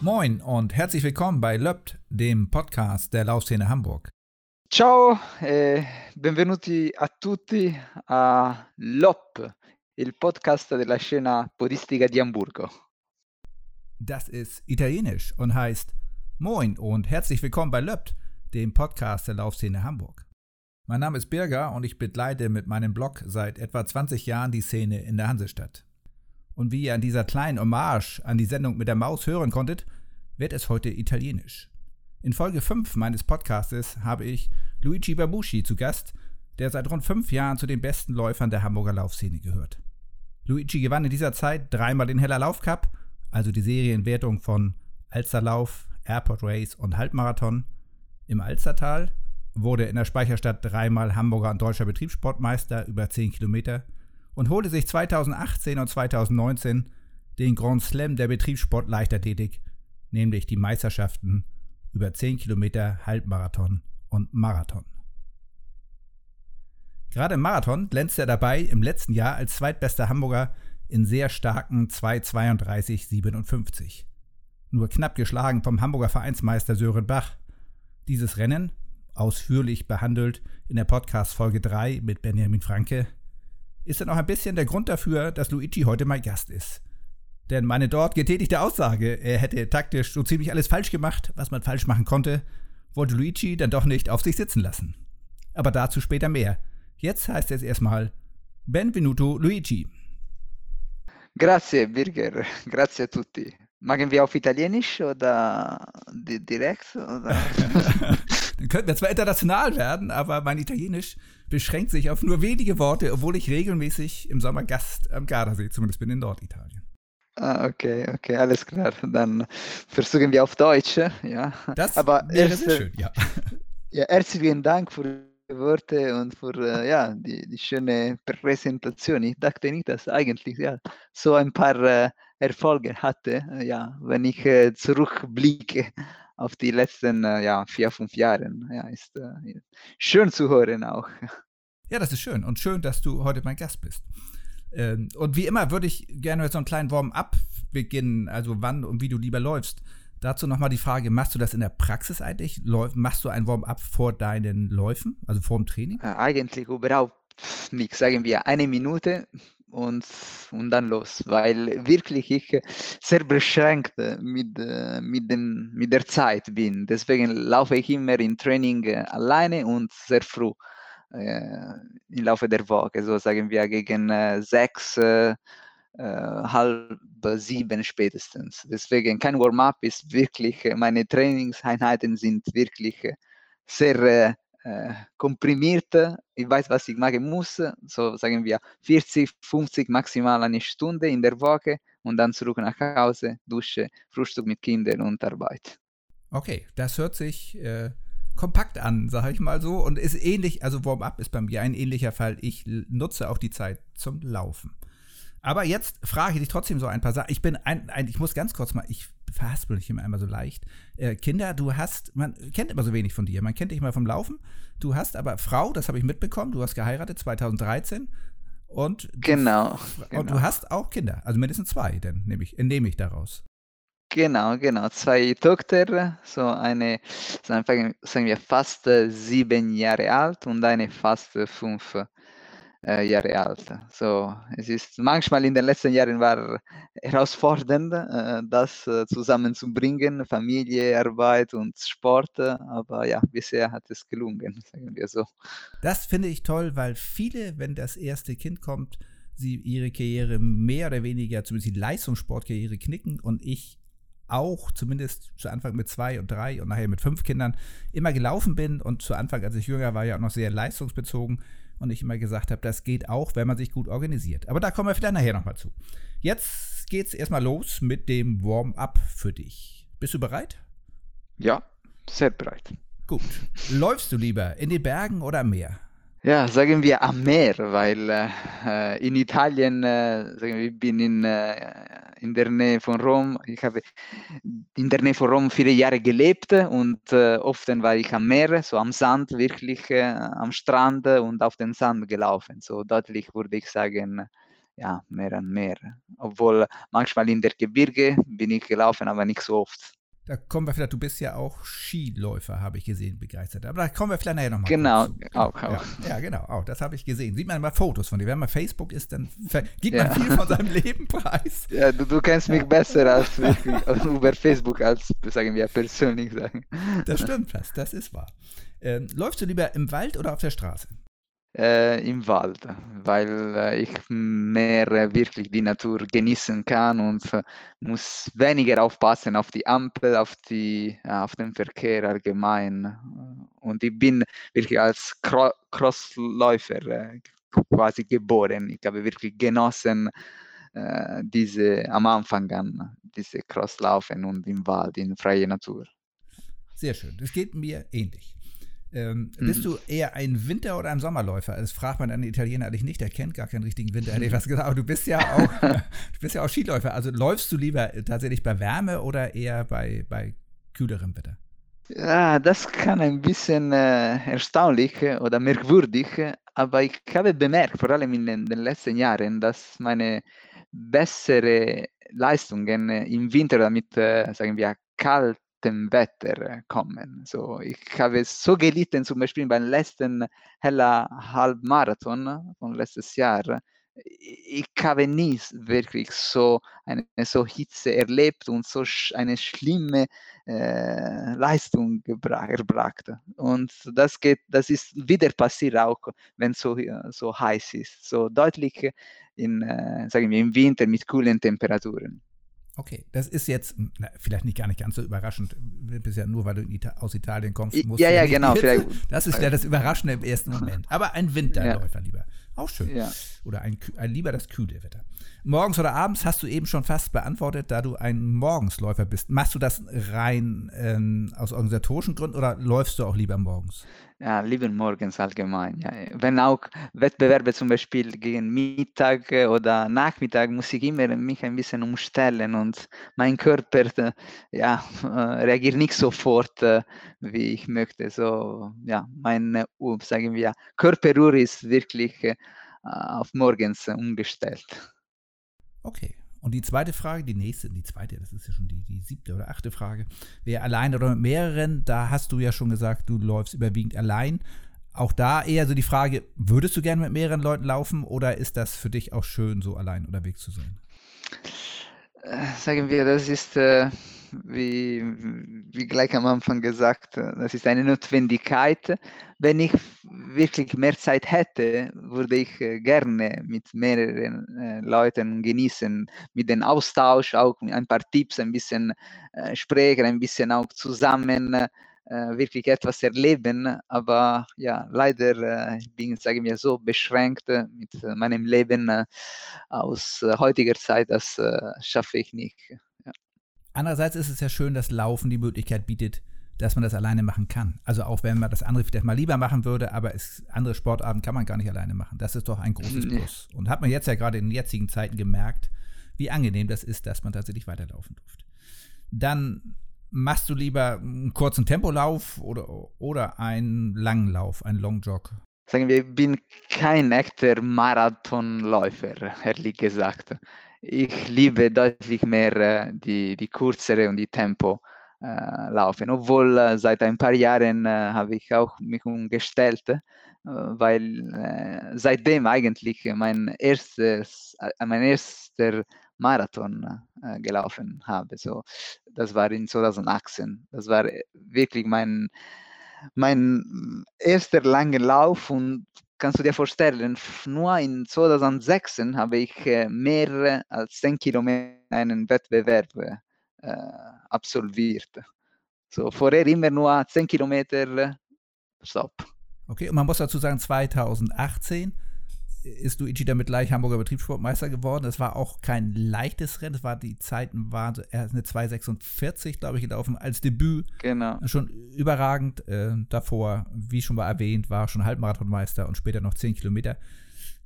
Moin und herzlich willkommen bei LÖPT, dem Podcast der Laufszene Hamburg. Ciao e benvenuti a tutti a LOP, il podcast della scena podistica di Hamburgo. Das ist italienisch und heißt Moin und herzlich willkommen bei LÖPT, dem Podcast der Laufszene Hamburg. Mein Name ist Birger und ich begleite mit meinem Blog seit etwa 20 Jahren die Szene in der Hansestadt. Und wie ihr an dieser kleinen Hommage an die Sendung mit der Maus hören konntet, wird es heute italienisch. In Folge 5 meines Podcastes habe ich Luigi Babushi zu Gast, der seit rund fünf Jahren zu den besten Läufern der Hamburger Laufszene gehört. Luigi gewann in dieser Zeit dreimal den Heller Laufcup, also die Serienwertung von Alsterlauf, Airport Race und Halbmarathon. Im Alstertal wurde in der Speicherstadt dreimal Hamburger und deutscher Betriebssportmeister über 10 Kilometer und holte sich 2018 und 2019 den Grand Slam der Betriebssport-Leichtathletik, nämlich die Meisterschaften über 10 Kilometer Halbmarathon und Marathon. Gerade im Marathon glänzte er dabei im letzten Jahr als zweitbester Hamburger in sehr starken 2,32,57. Nur knapp geschlagen vom Hamburger Vereinsmeister Sören Bach. Dieses Rennen, ausführlich behandelt in der Podcast Folge 3 mit Benjamin Franke, ist dann auch ein bisschen der Grund dafür, dass Luigi heute mein Gast ist. Denn meine dort getätigte Aussage, er hätte taktisch so ziemlich alles falsch gemacht, was man falsch machen konnte, wollte Luigi dann doch nicht auf sich sitzen lassen. Aber dazu später mehr. Jetzt heißt es erstmal Benvenuto Luigi. Grazie Birger, grazie a tutti. Machen wir auf Italienisch oder direkt? Oder? Dann könnten wir zwar international werden, aber mein Italienisch beschränkt sich auf nur wenige Worte, obwohl ich regelmäßig im Sommer Gast am Gardasee zumindest bin in Norditalien. Ah, okay, okay, alles klar. Dann versuchen wir auf Deutsch. Ja. Das Aber wäre erst, sehr schön, ja. ja. Herzlichen Dank für Worte und für äh, ja, die, die schöne Präsentation. Ich dachte nicht, dass eigentlich ja, so ein paar äh, Erfolge hatte, äh, ja, wenn ich äh, zurückblicke auf die letzten äh, ja, vier, fünf Jahre. Ja, ist äh, schön zu hören auch. Ja, das ist schön und schön, dass du heute mein Gast bist. Ähm, und wie immer würde ich gerne mit so einem kleinen Warm-up beginnen, also wann und wie du lieber läufst. Dazu nochmal die Frage, machst du das in der Praxis eigentlich? Machst du ein Warm-up vor deinen Läufen, also vor dem Training? Äh, eigentlich überhaupt nichts, sagen wir eine Minute und, und dann los, weil wirklich ich sehr beschränkt mit, mit, dem, mit der Zeit bin. Deswegen laufe ich immer im Training äh, alleine und sehr früh äh, im Laufe der Woche, so sagen wir gegen äh, sechs, äh, halb sieben spätestens. Deswegen kein Warm-up ist wirklich, meine Trainingseinheiten sind wirklich sehr äh, komprimiert. Ich weiß, was ich machen muss. So sagen wir 40, 50, maximal eine Stunde in der Woche und dann zurück nach Hause, Dusche, Frühstück mit Kindern und Arbeit. Okay, das hört sich äh, kompakt an, sage ich mal so. Und ist ähnlich, also Warm-up ist bei mir ein ähnlicher Fall. Ich nutze auch die Zeit zum Laufen. Aber jetzt frage ich dich trotzdem so ein paar Sachen. Ich bin ein, ein ich muss ganz kurz mal, ich verhaspel dich immer einmal so leicht. Äh, Kinder, du hast, man kennt immer so wenig von dir. Man kennt dich mal vom Laufen. Du hast aber Frau, das habe ich mitbekommen, du hast geheiratet 2013. Und genau, du, genau. Und du hast auch Kinder, also mindestens zwei, denn nehme ich, entnehme ich daraus. Genau, genau. Zwei Töchter, so eine, sagen wir, fast sieben Jahre alt und eine fast fünf äh, Jahre alt. So, es ist manchmal in den letzten Jahren war herausfordernd, äh, das äh, zusammenzubringen, Familie, Arbeit und Sport, aber ja, bisher hat es gelungen, sagen wir so. Das finde ich toll, weil viele, wenn das erste Kind kommt, sie ihre Karriere mehr oder weniger, zumindest die Leistungssportkarriere knicken und ich auch zumindest zu Anfang mit zwei und drei und nachher mit fünf Kindern immer gelaufen bin und zu Anfang, als ich jünger war, ja auch noch sehr leistungsbezogen und ich immer gesagt habe, das geht auch, wenn man sich gut organisiert. Aber da kommen wir vielleicht nachher nochmal zu. Jetzt geht's erstmal los mit dem Warm-up für dich. Bist du bereit? Ja, sehr bereit. Gut. Läufst du lieber in den Bergen oder am Meer? Ja, sagen wir am Meer, weil äh, in Italien, äh, sagen wir, ich bin in, äh, in der Nähe von Rom. Ich habe in der Nähe von Rom viele Jahre gelebt und äh, oft war ich am Meer, so am Sand, wirklich äh, am Strand und auf den Sand gelaufen. So deutlich würde ich sagen, ja, mehr an mehr. Obwohl manchmal in der Gebirge bin ich gelaufen, aber nicht so oft. Da kommen wir vielleicht, du bist ja auch Skiläufer, habe ich gesehen, begeistert. Aber da kommen wir vielleicht nachher nochmal. Genau, auch, auch. Ja, ja, genau, auch. Das habe ich gesehen. Sieht man mal Fotos von dir. Wenn man Facebook ist, dann gibt man ja. viel von seinem Leben preis. Ja, du, du kennst mich besser als über Facebook, als, sagen wir, persönlich sagen. Das stimmt fast, das ist wahr. Ähm, läufst du lieber im Wald oder auf der Straße? Äh, im Wald, weil äh, ich mehr äh, wirklich die Natur genießen kann und äh, muss weniger aufpassen auf die Ampel, auf, die, auf den Verkehr allgemein. Und ich bin wirklich als Cro Crossläufer äh, quasi geboren. Ich habe wirklich genossen, äh, diese am Anfang an, diese Crosslaufen und im Wald, in freier Natur. Sehr schön. Das geht mir ähnlich. Ähm, mhm. Bist du eher ein Winter- oder ein Sommerläufer? Das fragt man einen Italiener eigentlich nicht, der kennt gar keinen richtigen Winter, hätte ich was gesagt. Aber du bist ja auch, du bist ja auch Skiläufer. Also läufst du lieber tatsächlich bei Wärme oder eher bei, bei kühlerem Wetter? Ja, das kann ein bisschen äh, erstaunlich oder merkwürdig, aber ich habe bemerkt, vor allem in den, letzten Jahren, dass meine bessere Leistungen im Winter damit, äh, sagen wir, kalt dem Wetter kommen. So, ich habe so gelitten, zum Beispiel beim letzten Hella Halbmarathon von letztes Jahr. Ich habe nie wirklich so eine so Hitze erlebt und so eine schlimme äh, Leistung erbracht. Und das geht, das ist wieder passiert auch, wenn so, so heiß ist. So deutlich in, äh, sagen wir, im Winter mit kühlen Temperaturen. Okay, das ist jetzt na, vielleicht nicht gar nicht ganz so überraschend. Bisher nur, weil du Ita aus Italien kommst, musst ja, ja, genau. Das ist ja das Überraschende im ersten Moment. Aber ein Winterläufer ja. lieber. Auch schön. Ja. Oder ein, ein, lieber das kühle Wetter. Morgens oder abends hast du eben schon fast beantwortet, da du ein Morgensläufer bist. Machst du das rein ähm, aus organisatorischen Gründen oder läufst du auch lieber morgens? Ja, lieber morgens allgemein. Ja. Wenn auch Wettbewerbe zum Beispiel gegen Mittag oder Nachmittag, muss ich immer mich ein bisschen umstellen und mein Körper ja, reagiert nicht sofort, äh, wie ich möchte. So, ja, meine, sagen wir, Körperuhr ist wirklich äh, auf morgens umgestellt. Okay. Und die zweite Frage, die nächste, die zweite, das ist ja schon die, die siebte oder achte Frage, wäre allein oder mit mehreren, da hast du ja schon gesagt, du läufst überwiegend allein. Auch da eher so die Frage, würdest du gerne mit mehreren Leuten laufen oder ist das für dich auch schön, so allein unterwegs zu sein? Äh, sagen wir, das ist äh, wie, wie gleich am Anfang gesagt, das ist eine Notwendigkeit. Wenn ich wirklich mehr Zeit hätte, würde ich äh, gerne mit mehreren äh, Leuten genießen, mit dem Austausch, auch ein paar Tipps, ein bisschen äh, sprechen, ein bisschen auch zusammen wirklich etwas erleben. Aber ja, leider bin ich, sagen so, beschränkt mit meinem Leben aus heutiger Zeit, das schaffe ich nicht. Andererseits ist es ja schön, dass Laufen die Möglichkeit bietet, dass man das alleine machen kann. Also auch wenn man das andere vielleicht mal lieber machen würde, aber es, andere Sportarten kann man gar nicht alleine machen. Das ist doch ein großes Plus. Und hat man jetzt ja gerade in den jetzigen Zeiten gemerkt, wie angenehm das ist, dass man tatsächlich weiterlaufen durfte. Dann machst du lieber einen kurzen Tempolauf oder, oder einen langen Lauf, einen Long Jog? Sagen wir, ich bin kein echter Marathonläufer, ehrlich gesagt ich liebe deutlich mehr äh, die, die kürzere und die Tempo äh, laufen. Obwohl äh, seit ein paar Jahren habe ich auch mich umgestellt, weil seitdem eigentlich mein erstes, mein erster Marathon gelaufen habe. So, das war in 2018. Das war wirklich mein, mein erster langer Lauf und kannst du dir vorstellen, nur in 2006 habe ich äh, mehr als 10 Kilometer einen Wettbewerb äh, absolviert. So, vorher immer nur 10 Kilometer Stopp. Okay, und man muss dazu sagen, 2018 ist Luigi damit gleich Hamburger Betriebssportmeister geworden. Das war auch kein leichtes Rennen. Das war, die Zeiten waren, er ist eine 2,46, glaube ich, gelaufen, als Debüt. Genau. Schon überragend. Äh, davor, wie schon mal erwähnt, war schon Halbmarathonmeister und später noch 10 Kilometer.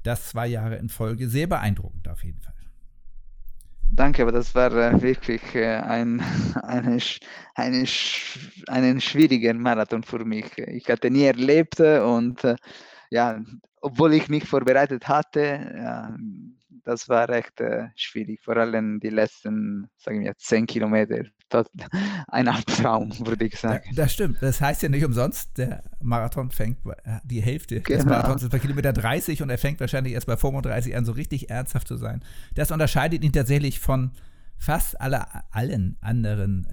Das zwei Jahre in Folge. Sehr beeindruckend auf jeden Fall. Danke, aber das war äh, wirklich äh, ein, eine, eine, einen schwierigen Marathon für mich. Ich hatte nie erlebt und äh, ja, obwohl ich mich vorbereitet hatte, ja, das war recht äh, schwierig, vor allem die letzten, sagen wir, zehn Kilometer. ein Albtraum, würde ich sagen. Ja, das stimmt. Das heißt ja nicht umsonst, der Marathon fängt die Hälfte genau. des Marathons ist bei Kilometer 30 und er fängt wahrscheinlich erst bei 35 an, so richtig ernsthaft zu sein. Das unterscheidet ihn tatsächlich von fast aller, allen anderen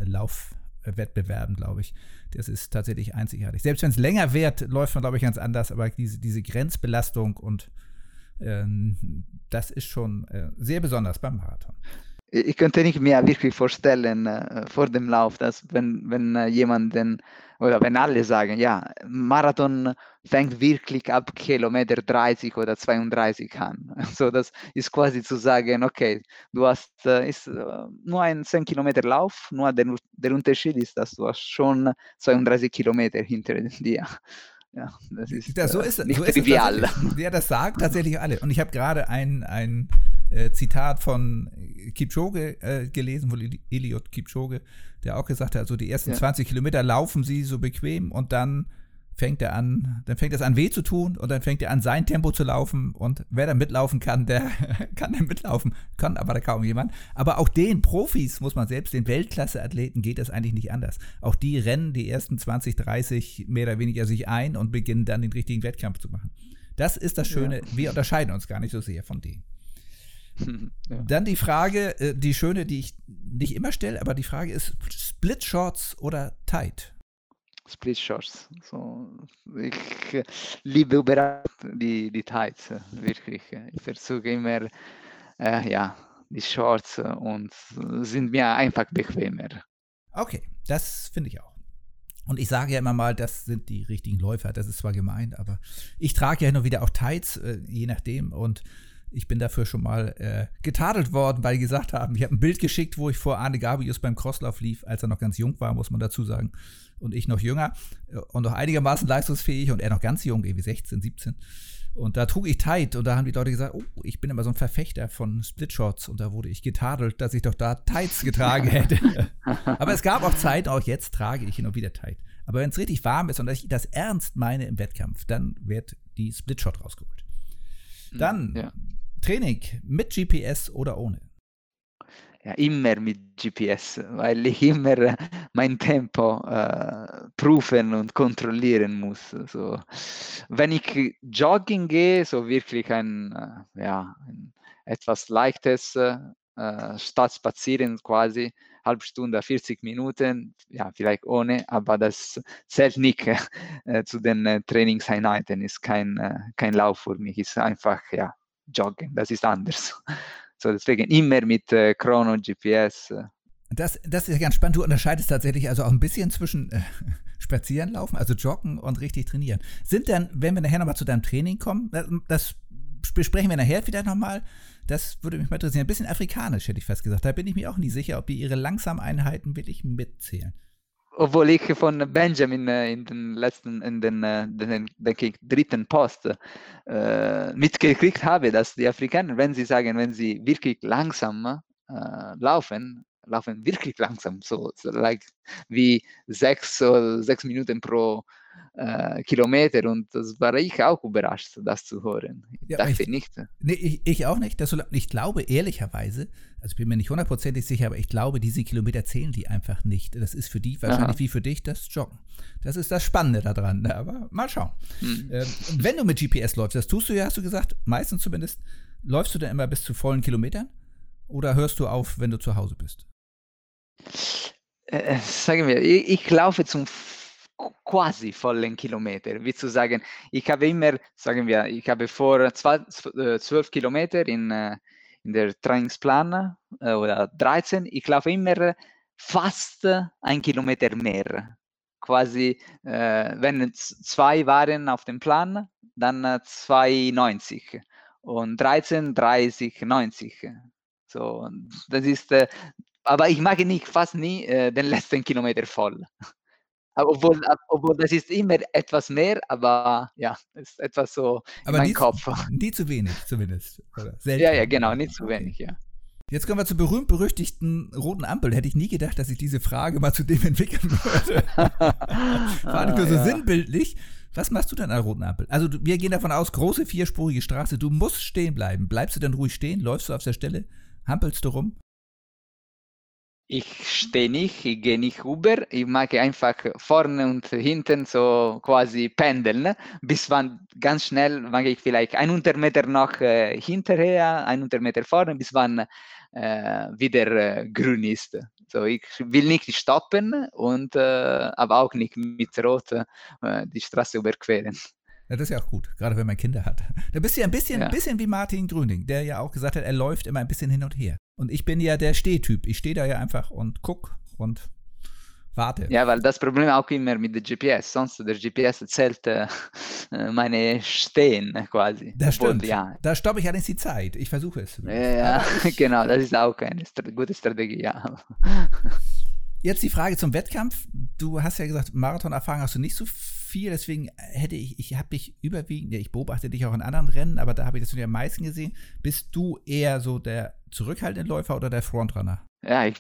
Laufwettbewerben, glaube ich. Das ist tatsächlich einzigartig. Selbst wenn es länger wird, läuft man, glaube ich, ganz anders, aber diese, diese Grenzbelastung und ähm, das ist schon äh, sehr besonders beim Marathon. Ich könnte nicht mehr wirklich vorstellen äh, vor dem Lauf, dass wenn, wenn äh, jemand den, oder wenn alle sagen, ja, Marathon fängt wirklich ab Kilometer 30 oder 32 an. So, das ist quasi zu sagen, okay, du hast äh, ist, äh, nur ein 10 Kilometer Lauf, nur der, der Unterschied ist, dass du hast schon 32 Kilometer hinter dir. Ja, das ist ja, so äh, ist, nicht so trivial. Ist ja, das sagt tatsächlich alle. Und ich habe gerade ein, ein äh, Zitat von Kipchoge äh, gelesen, von Eliot Kipchoge, der auch gesagt hat, also die ersten ja. 20 Kilometer laufen sie so bequem und dann fängt er an, dann fängt es an weh zu tun und dann fängt er an sein Tempo zu laufen und wer da mitlaufen kann, der kann dann mitlaufen, kann aber da kaum jemand. Aber auch den Profis muss man selbst, den Weltklasse-Athleten geht das eigentlich nicht anders. Auch die rennen die ersten 20, 30 mehr oder weniger sich ein und beginnen dann den richtigen Wettkampf zu machen. Das ist das Schöne, ja. wir unterscheiden uns gar nicht so sehr von denen. Ja. Dann die Frage, äh, die schöne, die ich nicht immer stelle, aber die Frage ist Split Shorts oder Tight? Split Shorts. So, ich liebe überhaupt die, die Tights, wirklich. Ich versuche immer, äh, ja, die Shorts und sind mir einfach bequemer. Okay, das finde ich auch. Und ich sage ja immer mal, das sind die richtigen Läufer. Das ist zwar gemeint, aber ich trage ja nur wieder auch Tights, äh, je nachdem. Und ich bin dafür schon mal äh, getadelt worden, weil die gesagt haben, ich habe ein Bild geschickt, wo ich vor Arne Gabius beim Crosslauf lief, als er noch ganz jung war, muss man dazu sagen und ich noch jünger äh, und noch einigermaßen leistungsfähig und er noch ganz jung, irgendwie 16, 17. Und da trug ich Tight und da haben die Leute gesagt, oh, ich bin immer so ein Verfechter von Splitshots und da wurde ich getadelt, dass ich doch da Tights getragen hätte. Aber es gab auch Zeit, auch jetzt trage ich hin und wieder Tight. Aber wenn es richtig warm ist und ich das ernst meine im Wettkampf, dann wird die Splitshot rausgeholt. Hm, dann ja. Training mit GPS oder ohne ja, immer mit GPS, weil ich immer mein Tempo äh, prüfen und kontrollieren muss. So, wenn ich jogging gehe, so wirklich ein, äh, ja, ein etwas leichtes äh, statt spazieren quasi, halbe Stunde, 40 Minuten, ja, vielleicht ohne, aber das zählt nicht äh, zu den äh, Trainingseinheiten, ist kein, äh, kein Lauf für mich, ist einfach, ja, Joggen, das ist anders. So, deswegen immer mit äh, Chrono, GPS. Äh. Das, das ist ja ganz spannend. Du unterscheidest tatsächlich also auch ein bisschen zwischen äh, Spazieren laufen, also Joggen und richtig trainieren. Sind dann, wenn wir nachher nochmal zu deinem Training kommen, das besprechen wir nachher wieder nochmal. Das würde mich mal interessieren. Ein bisschen afrikanisch, hätte ich fast gesagt. Da bin ich mir auch nicht sicher, ob die ihre langsamen Einheiten wirklich mitzählen obwohl ich von Benjamin äh, in den letzten, in den, äh, den denke ich, dritten Post äh, mitgekriegt habe, dass die Afrikaner, wenn sie sagen, wenn sie wirklich langsam äh, laufen, laufen wirklich langsam, so, so like, wie sechs, so, sechs Minuten pro äh, Kilometer und das war ich auch überrascht, das zu hören. Ich ja, dachte ich, nicht. Nee, ich, ich, auch nicht. Das, ich glaube ehrlicherweise, also ich bin mir nicht hundertprozentig sicher, aber ich glaube, diese Kilometer zählen die einfach nicht. Das ist für die wahrscheinlich Aha. wie für dich das Joggen. Das ist das Spannende daran. Ne? Aber mal schauen. Hm. Ähm, wenn du mit GPS läufst, das tust du ja, hast du gesagt, meistens zumindest, läufst du dann immer bis zu vollen Kilometern? Oder hörst du auf, wenn du zu Hause bist? Äh, äh sagen wir, ich, ich laufe zum quasi vollen Kilometer. Wie zu sagen, ich habe immer, sagen wir, ich habe vor äh, zwölf Kilometer in, äh, in der Trainingsplan äh, oder 13, ich laufe immer fast ein Kilometer mehr. Quasi, äh, wenn zwei waren auf dem Plan, dann 2,90. und 13, 30, 90. So, das ist, äh, aber ich mache nicht, fast nie äh, den letzten Kilometer voll. Obwohl, obwohl das ist immer etwas mehr, aber ja, ist etwas so aber in meinem Kopf. Nie zu wenig, zumindest. Ja, ja, genau, nicht zu wenig, ja. Jetzt kommen wir zur berühmt-berüchtigten roten Ampel. Hätte ich nie gedacht, dass ich diese Frage mal zu dem entwickeln würde. Vor allem nur so ja. sinnbildlich. Was machst du denn an der roten Ampel? Also wir gehen davon aus, große vierspurige Straße, du musst stehen bleiben. Bleibst du dann ruhig stehen? Läufst du auf der Stelle? Hampelst du rum? Ich stehe nicht, ich gehe nicht rüber, ich mag einfach vorne und hinten so quasi pendeln, bis wann ganz schnell mag ich vielleicht 100 Meter noch äh, hinterher, 100 Meter vorne, bis wann äh, wieder äh, grün ist. So, ich will nicht stoppen und äh, aber auch nicht mit Rot äh, die Straße überqueren. Ja, das ist ja auch gut, gerade wenn man Kinder hat. Da bist du ja ein bisschen, ja. bisschen wie Martin Grüning, der ja auch gesagt hat, er läuft immer ein bisschen hin und her. Und ich bin ja der Stehtyp. Ich stehe da ja einfach und guck und warte. Ja, weil das Problem auch immer mit dem GPS. Sonst der GPS zählt äh, meine Stehen quasi. Das Obwohl, stimmt. Ja. Da stoppe ich allerdings die Zeit. Ich versuche es. Ja, genau. Das ist auch eine gute Strategie, ja. Jetzt die Frage zum Wettkampf. Du hast ja gesagt, Marathonerfahrung hast du nicht so viel, deswegen hätte ich, ich habe dich überwiegend, ich beobachte dich auch in anderen Rennen, aber da habe ich das am meisten gesehen. Bist du eher so der zurückhaltende Läufer oder der Frontrunner? Ja, ich,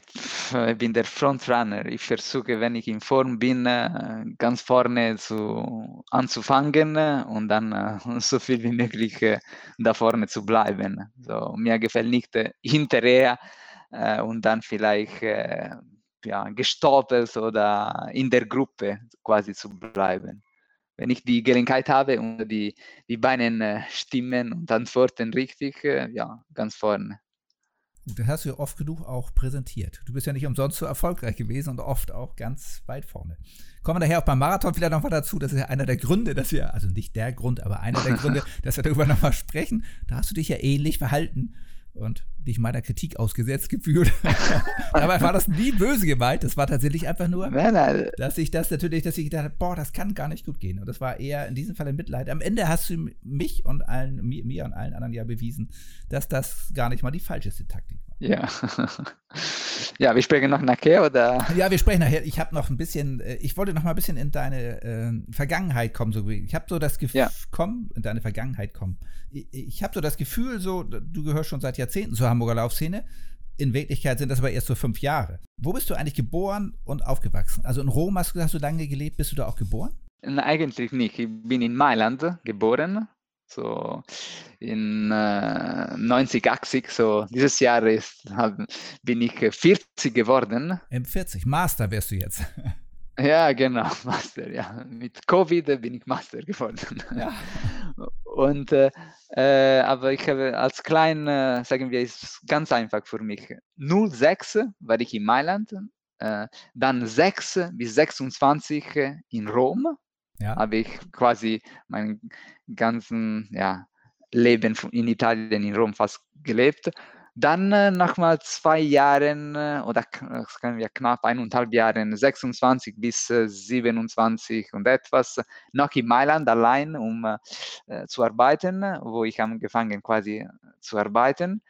bin der Frontrunner. Ich versuche, wenn ich in Form bin, äh, ganz vorne zu, anzufangen und dann äh, so viel wie möglich äh, da vorne zu bleiben. So, mir gefällt nicht hinterher und dann vielleicht ja, gestoppelt oder in der Gruppe quasi zu bleiben. Wenn ich die Gelegenheit habe und die, die Beine äh, stimmen und antworten richtig, äh, ja, ganz vorne. Das hast du ja oft genug auch präsentiert. Du bist ja nicht umsonst so erfolgreich gewesen und oft auch ganz weit vorne. Kommen wir daher auch beim Marathon vielleicht nochmal dazu. Das ist ja einer der Gründe, dass wir, also nicht der Grund, aber einer der Gründe, dass wir darüber nochmal sprechen. Da hast du dich ja ähnlich verhalten und dich meiner Kritik ausgesetzt gefühlt. Dabei war das nie böse gemeint. Das war tatsächlich einfach nur, nein, nein. dass ich das natürlich, dass ich gedacht habe, boah, das kann gar nicht gut gehen. Und das war eher in diesem Fall ein Mitleid. Am Ende hast du mich und allen, mir, mir und allen anderen ja bewiesen, dass das gar nicht mal die falscheste Taktik war. Ja. ja, wir sprechen noch nachher, oder? Ja, wir sprechen nachher. Ich habe noch ein bisschen, äh, ich wollte noch mal ein bisschen in deine äh, Vergangenheit kommen. So, ich habe so das Gefühl, ja. komm, in deine Vergangenheit kommen. Ich, ich habe so das Gefühl, so, du gehörst schon seit Jahrzehnten zur Hamburger Laufszene. In Wirklichkeit sind das aber erst so fünf Jahre. Wo bist du eigentlich geboren und aufgewachsen? Also in Rom hast du, hast du lange gelebt. Bist du da auch geboren? Eigentlich nicht. Ich bin in Mailand geboren so in äh, 90, 80, so dieses Jahr ist, hab, bin ich 40 geworden. Im 40, Master wärst du jetzt. Ja, genau, Master, ja. Mit Covid bin ich Master geworden. Ja. Und, äh, äh, aber ich habe als klein, äh, sagen wir, ist ganz einfach für mich. 06 war ich in Mailand, äh, dann 6 bis 26 in Rom ja. habe ich quasi mein ganzen ja, Leben in Italien, in Rom fast gelebt. Dann äh, nach mal zwei Jahren äh, oder wir knapp eineinhalb Jahren, 26 bis äh, 27 und etwas, noch in Mailand allein, um äh, zu arbeiten, wo ich angefangen quasi zu arbeiten.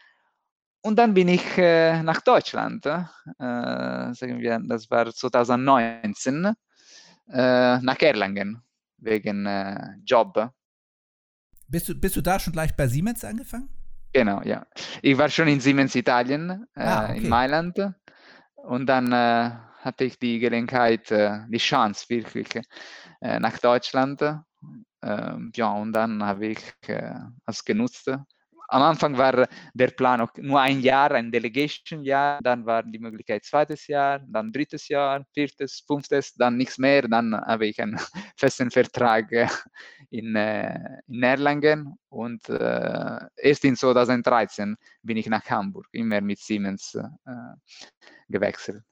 Und dann bin ich äh, nach Deutschland, äh, sagen wir, das war 2019 äh, nach Erlangen wegen äh, Job. Bist du, bist du da schon gleich bei Siemens angefangen? Genau, ja. Ich war schon in Siemens Italien, äh, ah, okay. in Mailand. Und dann äh, hatte ich die Gelegenheit, äh, die Chance wirklich äh, nach Deutschland. Ähm, ja, und dann habe ich es genutzt am Anfang war der Plan nur ein Jahr, ein Delegation-Jahr, dann war die Möglichkeit zweites Jahr, dann drittes Jahr, viertes, fünftes, dann nichts mehr, dann habe ich einen festen Vertrag äh, in, äh, in Erlangen und äh, erst in 2013 bin ich nach Hamburg, immer mit Siemens äh, gewechselt.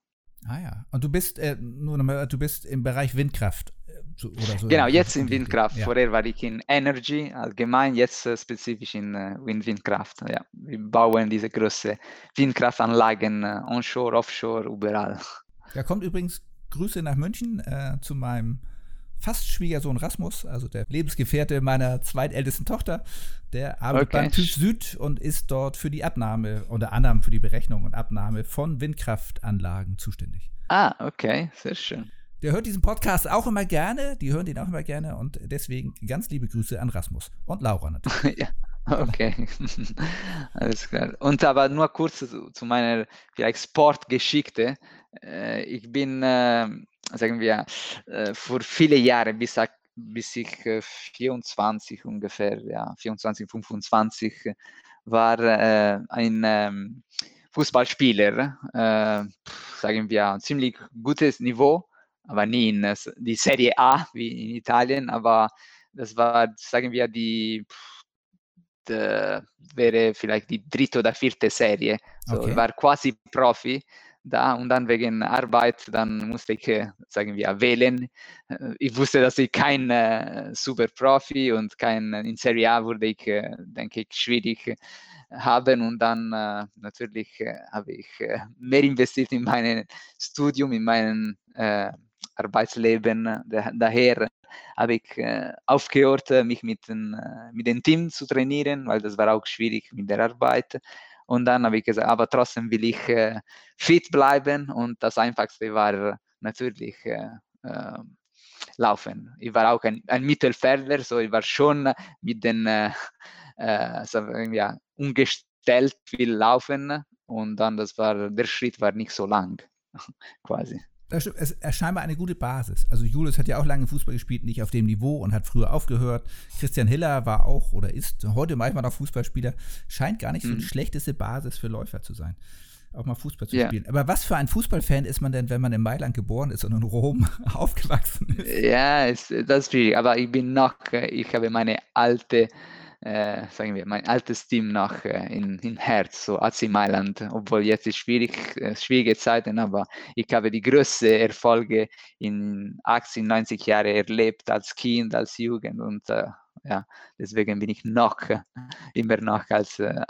Ah ja. Und du bist äh, nur nochmal, du bist im Bereich Windkraft äh, oder so. Genau, jetzt in Windkraft. Ja. Vorher war ich in Energy allgemein, jetzt äh, spezifisch in äh, Windkraft. Ja. Wir bauen diese großen Windkraftanlagen äh, onshore, offshore, überall. Da kommt übrigens Grüße nach München äh, zu meinem fast Schwiegersohn Rasmus, also der Lebensgefährte meiner zweitältesten Tochter. Der arbeitet okay. beim TÜV Süd und ist dort für die Abnahme, unter anderem für die Berechnung und Abnahme von Windkraftanlagen zuständig. Ah, okay, sehr schön. Der hört diesen Podcast auch immer gerne, die hören den auch immer gerne und deswegen ganz liebe Grüße an Rasmus und Laura natürlich. ja. Okay, alles klar. Und aber nur kurz zu, meiner vielleicht Sportgeschichte. Äh, ich bin, äh, sagen wir, äh, vor viele Jahre, bis, bis ich 24 ungefähr, ja, 24, 25, war ein ähm, Fußballspieler, sagen wir, ziemlich gutes Niveau, aber nie in die Serie A wie in Italien, aber das war, sagen wir, die äh, wäre vielleicht die dritte oder vierte Serie. So, okay. War quasi Profi da und dann wegen Arbeit, dann musste ich, äh, sagen wir, wählen. Äh, ich wusste, dass ich kein äh, super Profi und kein in Serie A würde ich, äh, denke ich, schwierig haben und dann äh, natürlich äh, habe ich mehr investiert in mein Studium, in mein Arbeitsleben. daher habe ich äh, aufgehört, mich mit, den, äh, mit dem Team zu trainieren, weil das war auch schwierig mit der Arbeit. Und dann habe ich gesagt, aber trotzdem will ich äh, fit bleiben. Und das Einfachste war natürlich äh, ähm, Laufen. Ich war auch ein, ein Mittelfelder, so ich war schon mit den äh, äh, ja, umgestellt will laufen. Und dann das war der Schritt war nicht so lang quasi es ist scheinbar eine gute Basis. Also Julius hat ja auch lange Fußball gespielt, nicht auf dem Niveau und hat früher aufgehört. Christian Hiller war auch oder ist heute manchmal noch Fußballspieler. Scheint gar nicht so die mhm. schlechteste Basis für Läufer zu sein. Auch mal Fußball zu ja. spielen. Aber was für ein Fußballfan ist man denn, wenn man in Mailand geboren ist und in Rom aufgewachsen ist? Ja, das ist schwierig. Aber ich bin noch, ich habe meine alte äh, sagen wir, mein altes Team noch äh, in, in Herz, so AC Mailand, obwohl jetzt ist schwierig, äh, schwierige Zeiten, aber ich habe die größten Erfolge in 18, 90 Jahren erlebt als Kind, als Jugend und äh, ja, deswegen bin ich noch immer noch als äh,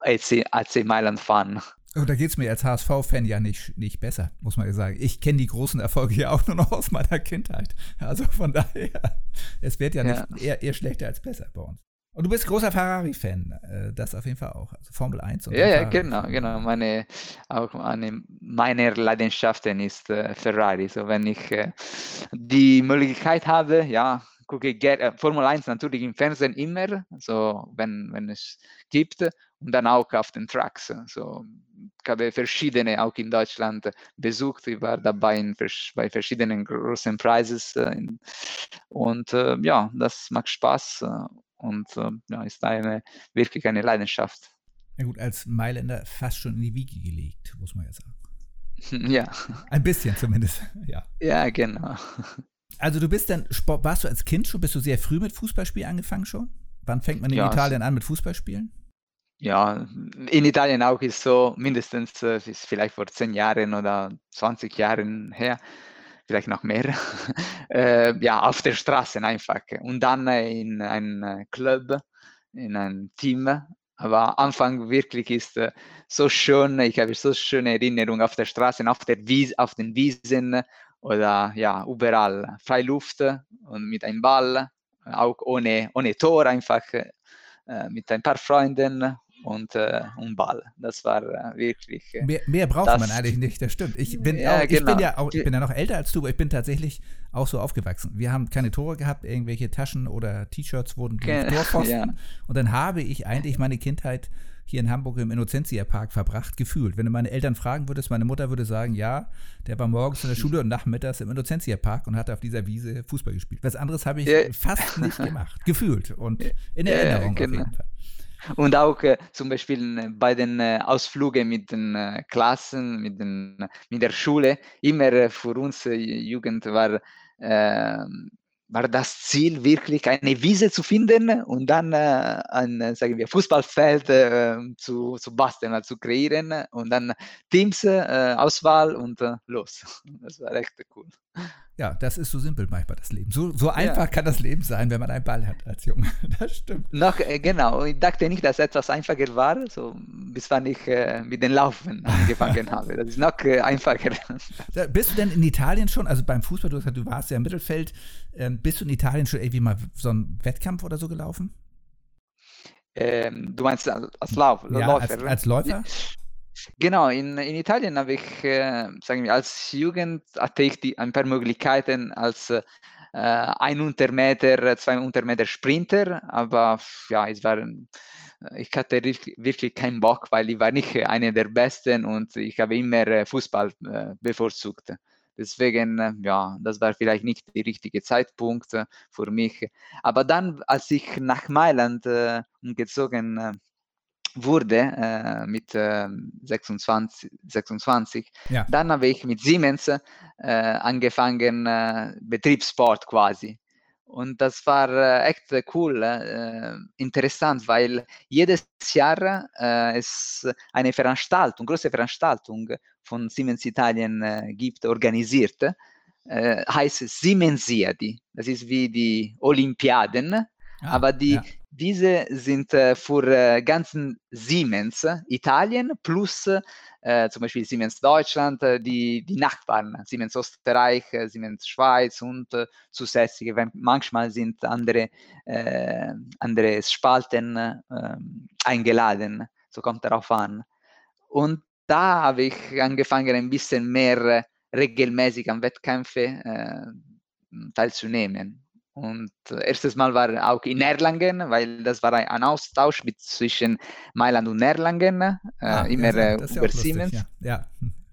AC, AC Mailand-Fan. Und da geht es mir als HSV-Fan ja nicht, nicht besser, muss man ja sagen. Ich kenne die großen Erfolge ja auch nur noch aus meiner Kindheit. Also von daher, es wird ja, ja. nicht eher, eher schlechter als besser bei uns. Und du bist großer Ferrari-Fan, äh, das auf jeden Fall auch. Also Formel 1 und Ja, ja, genau, genau. Meine, auch eine meiner Leidenschaften ist äh, Ferrari. So, wenn ich äh, die Möglichkeit habe, ja, gucke ich äh, Formel 1 natürlich im Fernsehen immer, so wenn, wenn es gibt, und dann auch auf den Tracks. So, ich habe verschiedene auch in Deutschland besucht. Ich war dabei in, bei verschiedenen großen Prizes. Äh, und äh, ja, das macht Spaß und äh, ja, ist eine, wirklich eine Leidenschaft. Ja gut, als Mailänder fast schon in die Wiege gelegt, muss man ja sagen. Ja. Ein bisschen zumindest, ja. Ja, genau. Also du bist dann, warst du als Kind schon, bist du sehr früh mit Fußballspielen angefangen schon? Wann fängt man in ja, Italien an mit Fußballspielen? Ja, in Italien auch ist so mindestens, äh, ist vielleicht vor zehn Jahren oder 20 Jahren her, vielleicht noch mehr, äh, ja, auf der Straße einfach. Und dann in einem Club, in einem Team. Aber Anfang wirklich ist äh, so schön, ich habe so schöne Erinnerungen auf der Straße, auf, der Wies, auf den Wiesen oder ja, überall. Freiluft und mit einem Ball, auch ohne, ohne Tor, einfach äh, mit ein paar Freunden und äh, ein Ball. Das war äh, wirklich. Äh, mehr, mehr, braucht man eigentlich nicht, das stimmt. Ich bin, ja, auch, ich genau. bin ja auch, ich bin ja noch älter als du, aber ich bin tatsächlich auch so aufgewachsen. Wir haben keine Tore gehabt, irgendwelche Taschen oder T-Shirts wurden durch Torpfosten. ja. Und dann habe ich eigentlich meine Kindheit hier in Hamburg im Innocentia Park verbracht, gefühlt. Wenn du meine Eltern fragen würdest, meine Mutter würde sagen, ja, der war morgens in der Schule und nachmittags im Innocentia Park und hat auf dieser Wiese Fußball gespielt. Was anderes habe ich ja. fast nicht gemacht, gefühlt und in Erinnerung genau. auf jeden Fall. Und auch äh, zum Beispiel äh, bei den äh, Ausflügen mit den äh, Klassen, mit, den, mit der Schule, immer äh, für uns äh, Jugend war, ähm, war das Ziel, wirklich eine Wiese zu finden und dann äh, ein sagen wir, Fußballfeld äh, zu, zu basteln, also zu kreieren und dann Teams, äh, Auswahl und äh, los. Das war echt cool. Ja, das ist so simpel manchmal das Leben. So, so einfach ja. kann das Leben sein, wenn man einen Ball hat als Junge. Das stimmt. Noch, äh, genau. Ich dachte nicht, dass etwas einfacher war, so, bis wann ich äh, mit den Laufen angefangen habe. Das ist noch äh, einfacher. Da, bist du denn in Italien schon, also beim Fußball, du, gesagt, du warst ja im Mittelfeld, ähm, bist du in Italien schon irgendwie mal so einen Wettkampf oder so gelaufen? Ähm, du meinst als, Lauf, ja, Läufer? Als, als Läufer? Genau, in, in Italien habe ich, äh, sagen wir, als Jugend hatte ich die, ein paar Möglichkeiten als äh, ein Untermeter, zwei Untermeter Sprinter, aber ja, es waren, ich hatte wirklich keinen Bock, weil ich war nicht einer der Besten und ich habe immer äh, Fußball äh, bevorzugt. Deswegen, äh, ja, das war vielleicht nicht der richtige Zeitpunkt äh, für mich. Aber dann, als ich nach Mailand umgezogen wurde äh, mit äh, 26, 26. Ja. Dann habe ich mit Siemens äh, angefangen, äh, Betriebssport quasi. Und das war äh, echt cool, interessant, weil jedes Jahr es eine Veranstaltung, große Veranstaltung von Siemens Italien gibt, organisiert. heißt Siemensiadi. Das ist wie die Olympiaden, ah, aber die, ja diese sind äh, für äh, ganzen Siemens Italien plus äh, zum Beispiel Siemens Deutschland, äh, die, die Nachbarn, Siemens Österreich, äh, Siemens Schweiz und äh, zusätzliche, manchmal sind andere, andere Spalten ähm, eingeladen, so kommt darauf an. Und da habe ich angefangen, ein bisschen mehr regelmäßig an Wettkämpfen teilzunehmen. Und äh, erstes Mal war auch in Erlangen, weil das war ein Austausch mit, zwischen Mailand und Erlangen, äh, ah, immer ja, äh, über Siemens. Lustig, ja.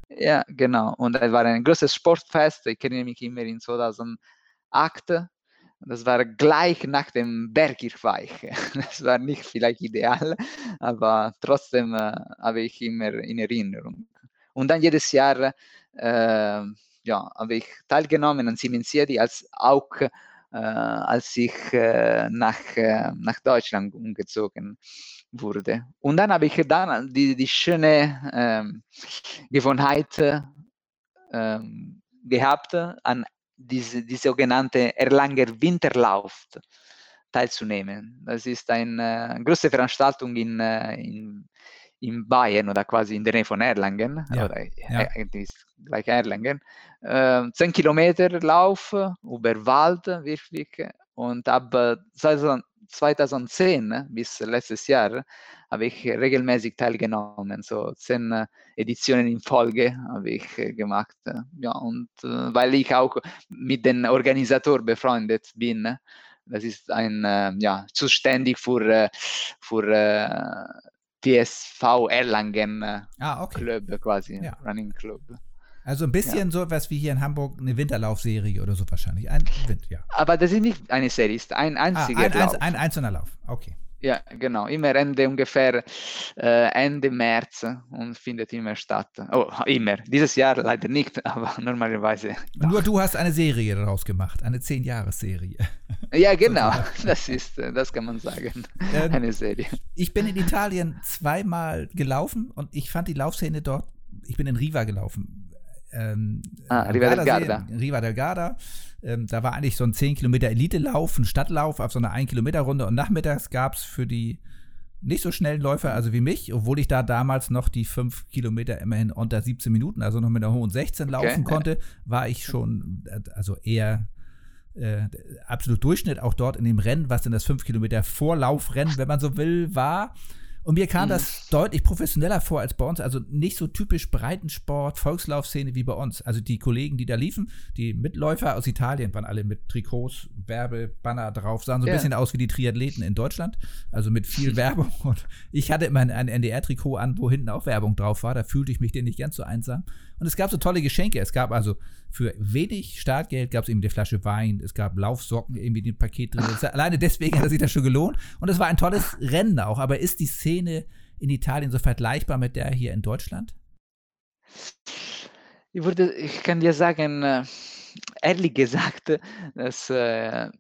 ja. ja. genau. Und es war ein großes Sportfest. Ich erinnere mich immer in 2008. Das war gleich nach dem Bergirchweich. Das war nicht vielleicht ideal, aber trotzdem äh, habe ich immer in Erinnerung. Und dann jedes Jahr äh, ja, habe ich teilgenommen an Siemens als auch als ich äh, nach, äh, nach Deutschland umgezogen wurde. Und dann habe ich dann die, die schöne ähm, Gewohnheit ähm, gehabt, an diese, die sogenannte Erlanger Winterlauf teilzunehmen. Das ist eine große Veranstaltung in, in, in Bayern oder quasi in der Nähe von Erlangen. Ja. Oder, ja. ist gleich Erlangen. Äh, 10 Kilometer Lauf über Wald wirklich und ab 2010 bis letztes Jahr habe ich regelmäßig teilgenommen, so zehn Editionen in Folge habe ich gemacht. Ja, und äh, weil ich auch mit dem Organisator befreundet bin, das ist ein ja, zuständig für, für TSV Erlangen ah, okay. Club quasi, ja. Running Club. Also ein bisschen ja. so was wie hier in Hamburg eine Winterlaufserie oder so wahrscheinlich. Ein Wind, ja. Aber das ist nicht eine Serie, ist ein einziger ah, ein, Lauf. Ein, ein einzelner Lauf, okay. Ja, genau. Immer Ende ungefähr äh, Ende März und findet immer statt. Oh, immer. Dieses Jahr leider nicht, aber normalerweise. Nur du hast eine Serie daraus gemacht, eine zehn Jahres Serie. Ja, genau. Das ist, das kann man sagen. Ähm, eine Serie. Ich bin in Italien zweimal gelaufen und ich fand die Laufszene dort. Ich bin in Riva gelaufen ähm, ah, Riva del Garda. Riva del Garda. Ähm, da war eigentlich so ein 10 Kilometer Elite-Lauf, ein Stadtlauf auf so einer 1 Kilometer Runde und nachmittags gab es für die nicht so schnellen Läufer, also wie mich, obwohl ich da damals noch die 5 Kilometer immerhin unter 17 Minuten, also noch mit einer hohen 16 laufen okay. konnte, war ich schon, äh, also eher äh, absolut Durchschnitt, auch dort in dem Rennen, was denn das 5 Kilometer Vorlaufrennen, wenn man so will, war. Und mir kam mhm. das deutlich professioneller vor als bei uns. Also nicht so typisch Breitensport, Volkslaufszene wie bei uns. Also die Kollegen, die da liefen, die Mitläufer aus Italien waren alle mit Trikots, Werbebanner drauf, sahen so ein ja. bisschen aus wie die Triathleten in Deutschland. Also mit viel Werbung. Und ich hatte immer ein NDR-Trikot an, wo hinten auch Werbung drauf war. Da fühlte ich mich den nicht ganz so einsam. Und es gab so tolle Geschenke. Es gab also für wenig Startgeld gab es eben die Flasche Wein, es gab Laufsocken irgendwie in dem Paket drin. alleine deswegen hat sich das schon gelohnt. Und es war ein tolles Rennen auch. Aber ist die Szene in Italien so vergleichbar mit der hier in Deutschland? Ich würde, ich kann dir sagen, äh, ehrlich gesagt, dass äh,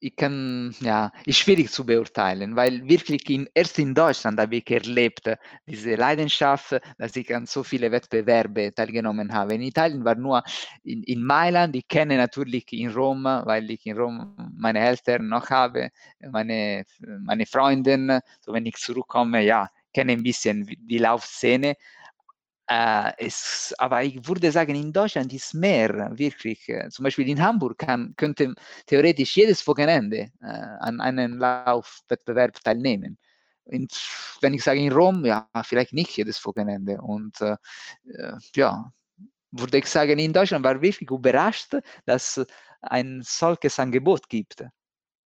ich, kann, ja, ist schwierig zu beurteilen, weil wirklich in, erst in Deutschland habe ich erlebt, diese Leidenschaft, dass ich an so viele Wettbewerbe teilgenommen habe. In Italien war nur in, in Mailand, ich kenne natürlich in Rom, weil ich in Rom meine Eltern noch habe, meine, meine Freundin, so wenn ich zurückkomme, ja, kenne ein bisschen die Laufszene, äh, es, aber ich würde sagen, in Deutschland ist mehr wirklich. Äh, zum Beispiel in Hamburg kann, könnte theoretisch jedes Wochenende äh, an einem Laufwettbewerb teilnehmen. Und wenn ich sage in Rom, ja, vielleicht nicht jedes Wochenende. Und äh, äh, ja, würde ich sagen, in Deutschland war wirklich überrascht, dass ein solches Angebot gibt.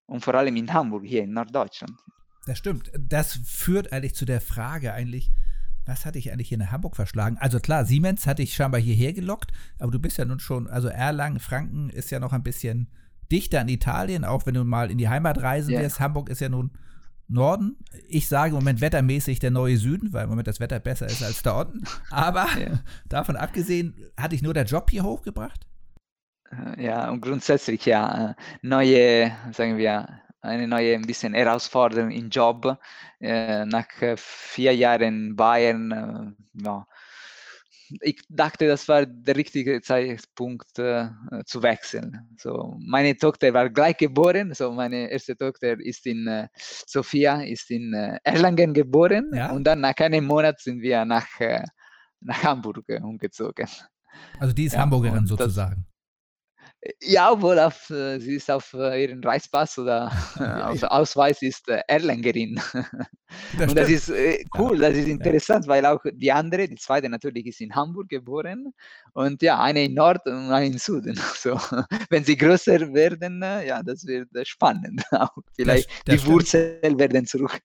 Und vor allem in Hamburg, hier in Norddeutschland. Das stimmt. Das führt eigentlich zu der Frage eigentlich, was hatte ich eigentlich hier in Hamburg verschlagen? Also klar, Siemens hatte ich scheinbar hierher gelockt, aber du bist ja nun schon, also Erlangen, Franken ist ja noch ein bisschen dichter an Italien, auch wenn du mal in die Heimat reisen yeah. wirst. Hamburg ist ja nun Norden. Ich sage im Moment wettermäßig der neue Süden, weil im Moment das Wetter besser ist als da unten. Aber yeah. davon abgesehen, hatte ich nur der Job hier hochgebracht? Äh, ja, und grundsätzlich ja, äh, neue, sagen wir, eine neue ein bisschen Herausforderung im Job. Äh, nach vier Jahren in Bayern, äh, ja, ich dachte, das war der richtige Zeitpunkt äh, zu wechseln. So, meine Tochter war gleich geboren, so meine erste Tochter ist in äh, Sophia, ist in äh, Erlangen geboren ja? und dann nach einem Monat sind wir nach, äh, nach Hamburg umgezogen. Also die ist ja, Hamburgerin sozusagen. Ja, obwohl auf, äh, sie ist auf äh, ihren Reispass oder auf Ausweis ist äh, Erlängerin. Das und das ist cool, das ist interessant, ja. weil auch die andere, die zweite natürlich ist in Hamburg geboren und ja, eine in Nord und eine in Süden. So, wenn sie größer werden, ja, das wird spannend. Auch vielleicht das, das die Wurzeln werden zurück.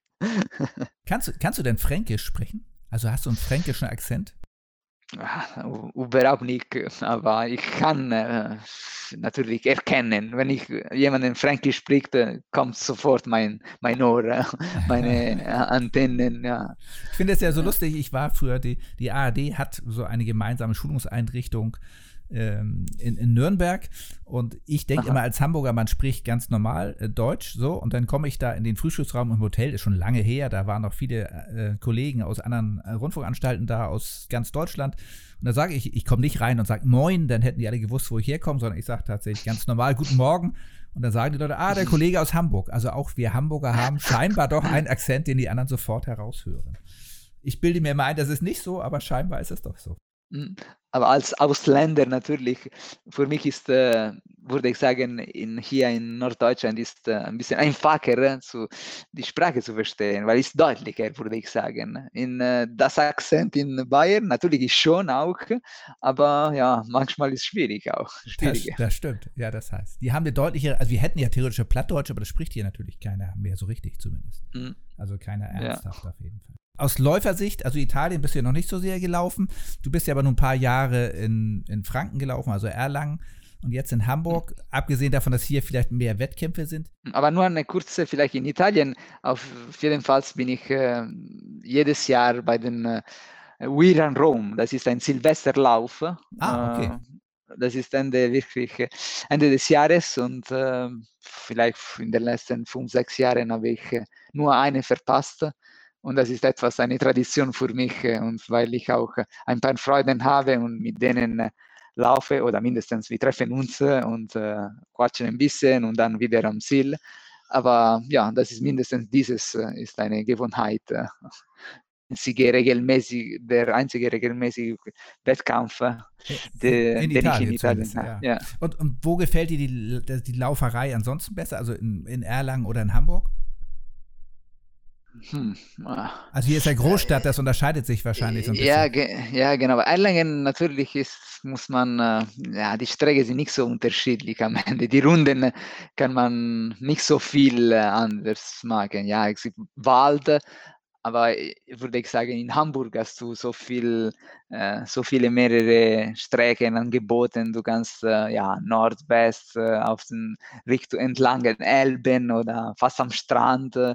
kannst, du, kannst du denn Fränkisch sprechen? Also hast du einen fränkischen Akzent? Überhaupt nicht, aber ich kann äh, natürlich erkennen, wenn ich jemanden Fränkisch spricht, kommt sofort mein, mein Ohr, äh, meine Antennen. Ja. Ich finde es ja so lustig, ich war früher, die, die ARD hat so eine gemeinsame Schulungseinrichtung ähm, in, in, Nürnberg. Und ich denke immer als Hamburger, man spricht ganz normal äh, Deutsch so. Und dann komme ich da in den Frühstücksraum im Hotel, ist schon lange her. Da waren noch viele äh, Kollegen aus anderen äh, Rundfunkanstalten da, aus ganz Deutschland. Und da sage ich, ich komme nicht rein und sage Moin, dann hätten die alle gewusst, wo ich herkomme, sondern ich sage tatsächlich ganz normal Guten Morgen. Und dann sagen die Leute, ah, der Kollege aus Hamburg. Also auch wir Hamburger haben scheinbar doch einen Akzent, den die anderen sofort heraushören. Ich bilde mir mal ein, das ist nicht so, aber scheinbar ist es doch so. Aber als Ausländer natürlich, für mich ist, äh, würde ich sagen, in, hier in Norddeutschland ist äh, ein bisschen einfacher, zu, die Sprache zu verstehen, weil es deutlicher, würde ich sagen. In, äh, das Akzent in Bayern natürlich schon auch, aber ja, manchmal ist es schwierig auch. Das, das, stimmt, ja, das heißt, die haben eine deutliche, also wir hätten ja theoretische Plattdeutsch, aber das spricht hier natürlich keiner mehr so richtig zumindest. Mhm. Also keiner ernsthaft ja. auf jeden Fall aus Läufersicht, also Italien bist du ja noch nicht so sehr gelaufen. Du bist ja aber nur ein paar Jahre in, in Franken gelaufen, also Erlangen und jetzt in Hamburg, abgesehen davon, dass hier vielleicht mehr Wettkämpfe sind? Aber nur eine kurze, vielleicht in Italien. Auf jeden Fall bin ich äh, jedes Jahr bei den äh, We Run Rome. Das ist ein Silvesterlauf. Ah, okay. Äh, das ist Ende wirklich äh, Ende des Jahres und äh, vielleicht in den letzten fünf, sechs Jahren habe ich äh, nur eine verpasst. Und das ist etwas, eine Tradition für mich äh, und weil ich auch äh, ein paar Freunde habe und mit denen äh, laufe oder mindestens wir treffen uns und äh, quatschen ein bisschen und dann wieder am Ziel. Aber ja, das ist mindestens dieses ist eine Gewohnheit. Einzige regelmäßig, der einzige regelmäßige Wettkampf, de, in den ich in Italien habe. Ja. Ja. Und, und, wo gefällt dir die, die Lauferei ansonsten besser? Also in, in Erlangen oder in Hamburg? Hm. Ah. Also hier ist ja Großstadt, das unterscheidet sich wahrscheinlich so ein bisschen. Ja, ge ja genau. Erlangen natürlich ist, muss man, äh, ja, die Strecke sind nicht so unterschiedlich am Ende. Die Runden kann man nicht so viel äh, anders machen. Ja, es gibt Wald, aber würde ich sagen, in Hamburg hast du so viel, äh, so viele mehrere Strecken angeboten. Du kannst äh, ja Nord-West äh, auf den Richtung entlang den Elben oder fast am Strand. Äh,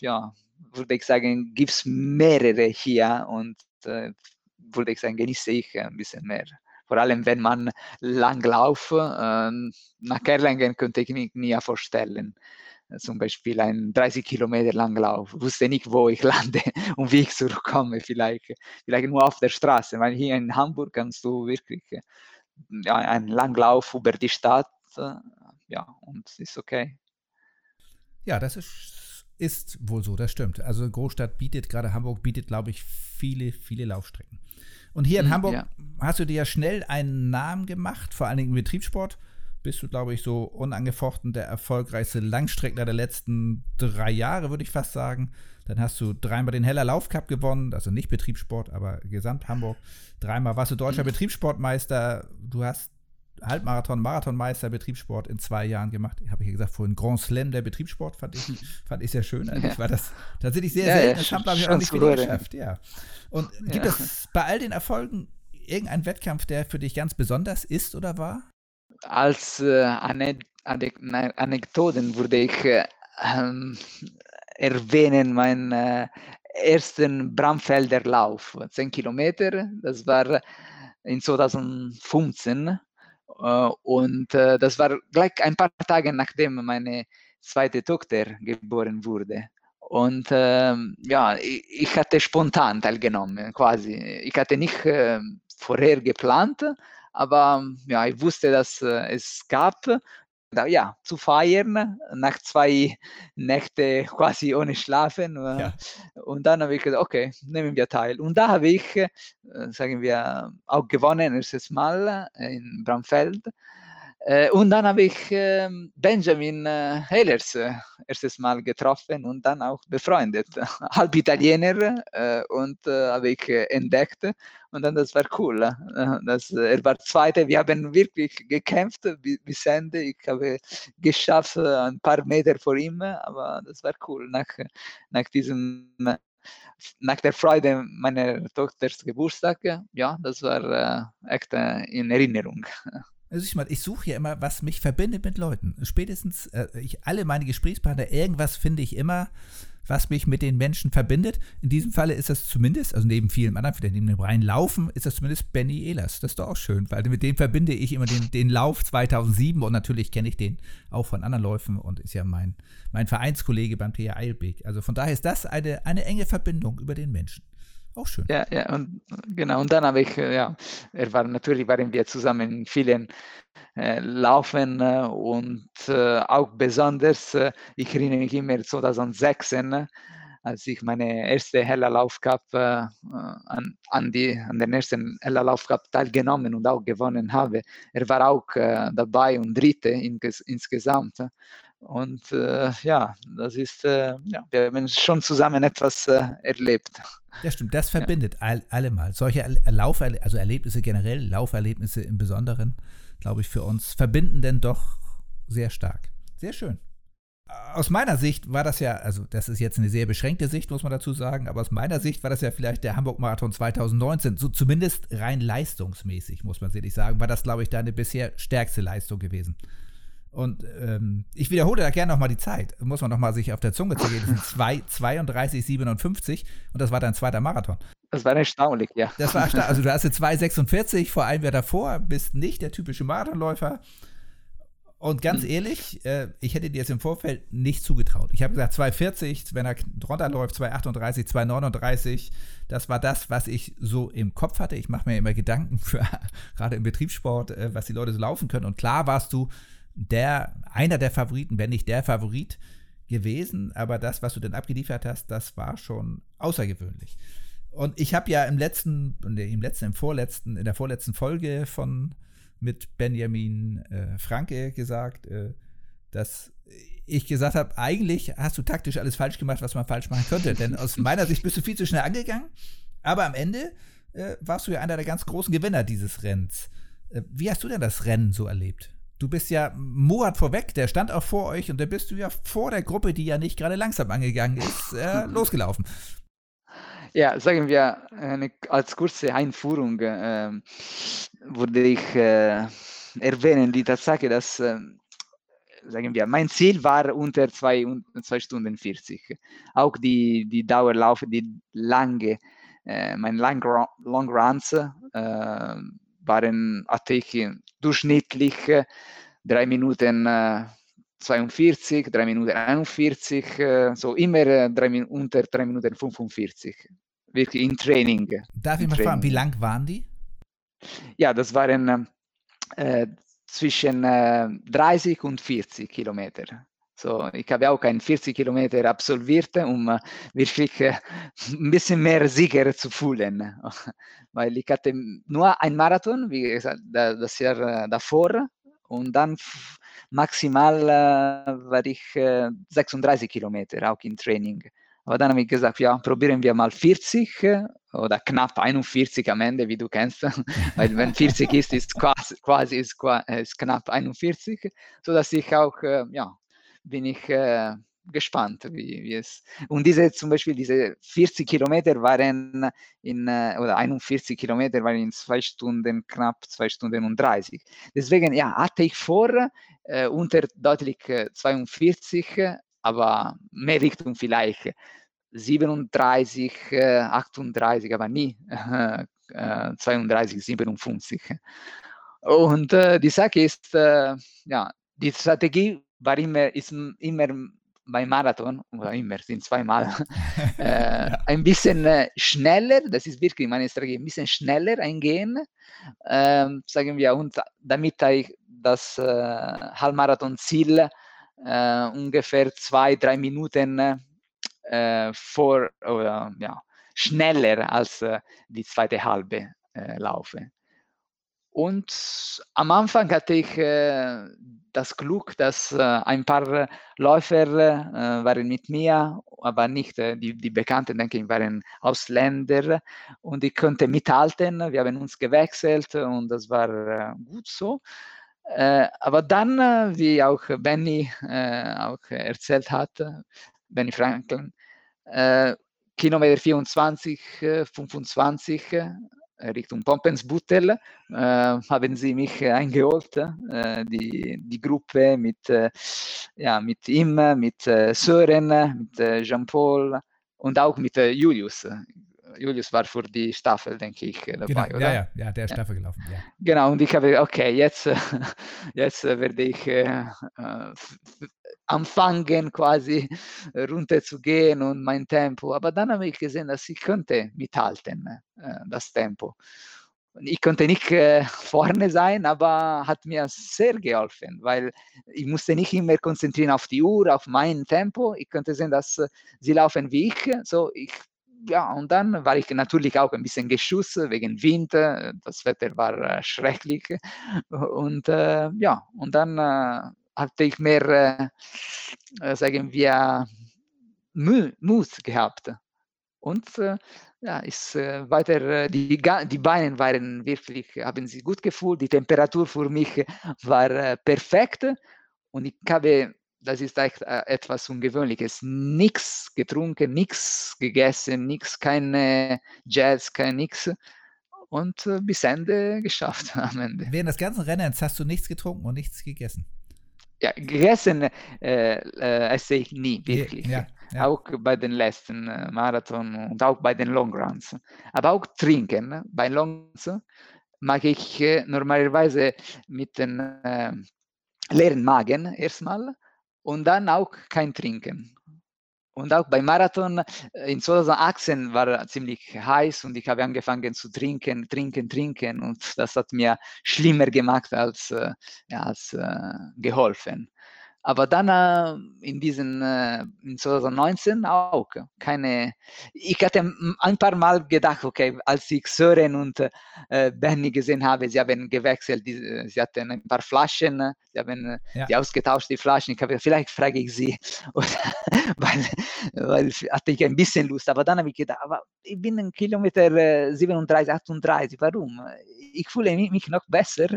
ja, würde ich sagen, gibt es mehrere hier und äh, würde ich sagen, genieße ich ein bisschen mehr. Vor allem, wenn man lang laufe. Äh, nach Erlangen könnte ich mir nie vorstellen zum Beispiel ein 30 Kilometer lang Lauf, wusste nicht, wo ich lande und wie ich zurückkomme, vielleicht, vielleicht nur auf der Straße, weil hier in Hamburg kannst du wirklich ja, einen Langlauf über die Stadt, ja, und es ist okay. Ja, das ist, ist wohl so, das stimmt. Also Großstadt bietet, gerade Hamburg bietet, glaube ich, viele, viele Laufstrecken. Und hier in mhm, Hamburg ja. hast du dir ja schnell einen Namen gemacht, vor allen Dingen im Betriebssport bist du, glaube ich, so unangefochten der erfolgreichste Langstreckler der letzten drei Jahre, würde ich fast sagen. Dann hast du dreimal den Heller Laufcup gewonnen, also nicht Betriebssport, aber Gesamt Hamburg. Dreimal warst du deutscher mhm. Betriebssportmeister. Du hast Halbmarathon, Marathonmeister, Betriebssport in zwei Jahren gemacht. Habe ich ja gesagt, vorhin Grand Slam der Betriebssport fand ich, fand ich sehr schön. Eigentlich ja. war das tatsächlich sehr ja, selten. Das haben, glaube ich, auch nicht viele geschafft. Ja. Und gibt es bei all den Erfolgen irgendeinen Wettkampf, der für dich ganz besonders ist oder war? Als äh, Anekdoten würde ich äh, ähm, erwähnen meinen äh, ersten Bramfelder Lauf, 10 Kilometer. Das war in 2015 äh, und das war gleich ein paar Tage nachdem meine zweite Tochter geboren wurde. Und ähm, ja, ich, ich, hatte spontan teilgenommen, quasi. Ich hatte nicht äh, vorher geplant, aber ja, ich wusste, dass äh, es gab, ja, zu feiern, nach zwei Nächte quasi ohne Schlafen. Äh, ja. Und dann habe ich gesagt, okay, nehmen wir teil. Und da habe ich, äh, sagen wir, auch gewonnen, erstes Mal in Bramfeld. Äh, und dann habe ich äh, Benjamin äh, Ehlers äh, erstes Mal getroffen und dann auch befreundet. Halb Italiener und habe ich entdeckt. Und dann das war cool. Das, er war Zweiter. Wir haben wirklich gekämpft bis, Ende. Ich habe geschafft ein paar Meter vor ihm, aber das war cool. Nach, nach diesem nach der Freude meiner Tochters Geburtstag, ja, das war echt in Erinnerung. Also ich, ich suche ja immer, was mich verbindet mit Leuten. Spätestens, äh, ich, alle meine Gesprächspartner, irgendwas finde ich immer, was mich mit den Menschen verbindet. In diesem Falle ist das zumindest, also neben vielen anderen, vielleicht neben dem reinen Laufen, ist das zumindest Benny Ehlers. Das ist doch auch schön, weil mit dem verbinde ich immer den, den Lauf 2007 und natürlich kenne ich den auch von anderen Läufen und ist ja mein, mein Vereinskollege beim TH Eilbeck. Also von daher ist das eine, eine enge Verbindung über den Menschen. Auch schön. Ja, ja, und genau, und dann habe ich, äh, ja, er war, natürlich waren wir zusammen in vielen äh, Laufen äh, und äh, auch besonders, äh, ich erinnere mich immer 2006, als ich meine erste Hella Lauf Cup äh, an, an, die, an den ersten Hella Lauf Cup teilgenommen und auch gewonnen habe. Er war auch dabei und Dritte in, insgesamt. Und äh, ja, das ist, äh, ja, wir haben schon zusammen etwas äh, erlebt. Ja, stimmt, das verbindet ja. all, allemal. Solche Lauf, also Erlebnisse generell, Lauferlebnisse im Besonderen, glaube ich, für uns verbinden denn doch sehr stark. Sehr schön. Aus meiner Sicht war das ja, also das ist jetzt eine sehr beschränkte Sicht, muss man dazu sagen, aber aus meiner Sicht war das ja vielleicht der Hamburg-Marathon 2019, so zumindest rein leistungsmäßig, muss man sicherlich sagen, war das, glaube ich, deine bisher stärkste Leistung gewesen. Und ähm, ich wiederhole da gerne nochmal die Zeit. Muss man nochmal sich auf der Zunge zergehen. Das sind 32,57 und das war dein zweiter Marathon. Das war erstaunlich, ja. Das war erstaunlich. Also du hast jetzt 2,46 vor einem Jahr davor, bist nicht der typische Marathonläufer. Und ganz hm. ehrlich, äh, ich hätte dir jetzt im Vorfeld nicht zugetraut. Ich habe gesagt 2,40, wenn er drunter läuft, 2,38, 2,39. Das war das, was ich so im Kopf hatte. Ich mache mir immer Gedanken für gerade im Betriebssport, äh, was die Leute so laufen können. Und klar warst du der, einer der Favoriten, wenn nicht der Favorit gewesen, aber das, was du denn abgeliefert hast, das war schon außergewöhnlich. Und ich habe ja im letzten, im letzten, im vorletzten, in der vorletzten Folge von mit Benjamin äh, Franke gesagt, äh, dass ich gesagt habe, eigentlich hast du taktisch alles falsch gemacht, was man falsch machen könnte. Denn aus meiner Sicht bist du viel zu schnell angegangen. Aber am Ende äh, warst du ja einer der ganz großen Gewinner dieses Rennens. Äh, wie hast du denn das Rennen so erlebt? Du bist ja Murat vorweg, der stand auch vor euch und da bist du ja vor der Gruppe, die ja nicht gerade langsam angegangen ist, äh, losgelaufen. Ja, sagen wir, eine, als kurze Einführung äh, würde ich äh, erwähnen die Tatsache, dass, äh, sagen wir, mein Ziel war unter 2 Stunden 40. Auch die, die Dauerlaufe, die lange äh, meine Long, Long Runs äh, waren, hatte ich durchschnittlich drei Minuten 42, 3 Minuten 41, so immer drei, unter 3 Minuten 45. Wirklich im Training. Darf ich mal fragen, wie lang waren die? Ja, das waren äh, zwischen äh, 30 und 40 Kilometer. So, ich habe auch ein 40 Kilometer absolviert, um uh, wirklich uh, ein bisschen mehr sicher zu fühlen. Weil ich hatte nur ein Marathon, wie gesagt, das Jahr davor. Und dann maximal war ich 36 Kilometer auch im Training. Aber dann habe ich gesagt, ja, probieren wir mal 40 oder knapp 41 am Ende, wie du kennst. Weil wenn 40 ist, ist quasi, quasi ist, ist knapp 41, sodass ich auch ja, bin ich äh, gespannt, wie, wie, es. Und diese zum Beispiel diese 40 Kilometer waren in äh, oder 41 Kilometer waren in zwei Stunden knapp zwei Stunden und 30. Deswegen ja hatte ich vor äh, unter deutlich 42, äh, aber mehr Richtung vielleicht 37, 38, äh, aber nie 32, 57. Und äh, die Sache ist, ja, die Strategie war immer, ist immer beim Marathon, oder immer, sind zweimal, äh, ein bisschen äh, schneller, das ist wirklich meine Strategie, ein bisschen schneller eingehen, äh, sagen wir, und damit ich das äh, Halbmarathon-Ziel äh, ungefähr zwei, drei Minuten vor, oder ja, schneller als die zweite halbe laufe. Und am Anfang hatte ich äh, das Glück, dass äh, ein paar Läufer äh, waren mit mir, aber nicht äh, die, die Bekannten, denke ich, waren Ausländer und ich konnte mithalten. Wir haben uns gewechselt und das war äh, gut so. Äh, aber dann, wie auch Benny auch erzählt hat, Benny Franklin, Kilometer 24, 25, Richtung Pompensbuttel äh, haben sie mich eingeholt, äh, die, die Gruppe mit, äh, ja, mit ihm, mit Sören, mit Jean-Paul und auch mit Julius. Julius war für die Staffel, denke ich, dabei, genau, oder? Ja, ja, ja, der ist ja. Staffel gelaufen. Ja. Genau, und ich habe, okay, jetzt, jetzt werde ich anfangen, quasi runterzugehen und mein Tempo. Aber dann habe ich gesehen, dass ich könnte mithalten, äh, das Tempo. Ich konnte nicht äh, vorne sein, aber hat mir sehr geholfen, weil ich musste nicht immer konzentrieren auf die Uhr, auf mein Tempo. Ich konnte sehen, dass äh, sie laufen wie ich. So, ich ja, und dann war ich natürlich auch ein bisschen geschossen wegen Wind. Das Wetter war äh, schrecklich. Und äh, ja, und dann äh, hatte ich mehr, äh, sagen wir, Mut gehabt. Und äh, ja, ist äh, weiter, die, die Beine waren wirklich, haben sich gut gefühlt, die Temperatur für mich war perfekt und ich habe das ist echt äh, etwas Ungewöhnliches. Nichts getrunken, nichts gegessen, nichts, keine Jazz, kein nix. Und äh, bis Ende geschafft am Ende. Während des ganzen Rennens hast du nichts getrunken und nichts gegessen? Ja, gegessen äh, äh, esse ich nie, wirklich. Ja, ja. Auch bei den letzten äh, Marathon und auch bei den Long Runs. Aber auch trinken. Bei Long Runs mag ich äh, normalerweise mit dem leeren Magen erstmal und dann auch kein Trinken. Und auch beim Marathon äh, in 2018 war ziemlich heiß und ich habe angefangen zu trinken, trinken, trinken und das hat mir schlimmer gemacht als, äh, als äh, geholfen. Aber dann äh, in diesen äh, in 2019 auch keine. Ich hatte ein paar Mal gedacht, okay, als ich Sören und äh, Benny gesehen habe, sie haben gewechselt, die, äh, sie hatten ein paar Flaschen, sie haben äh, ja. die ausgetauscht, die Flaschen. Ich habe, vielleicht frage ich sie, oder, weil, weil hatte ich ein bisschen Lust. Aber dann habe ich gedacht, aber ich bin ein Kilometer 37, äh, 38, warum? Ich fühle mich noch besser,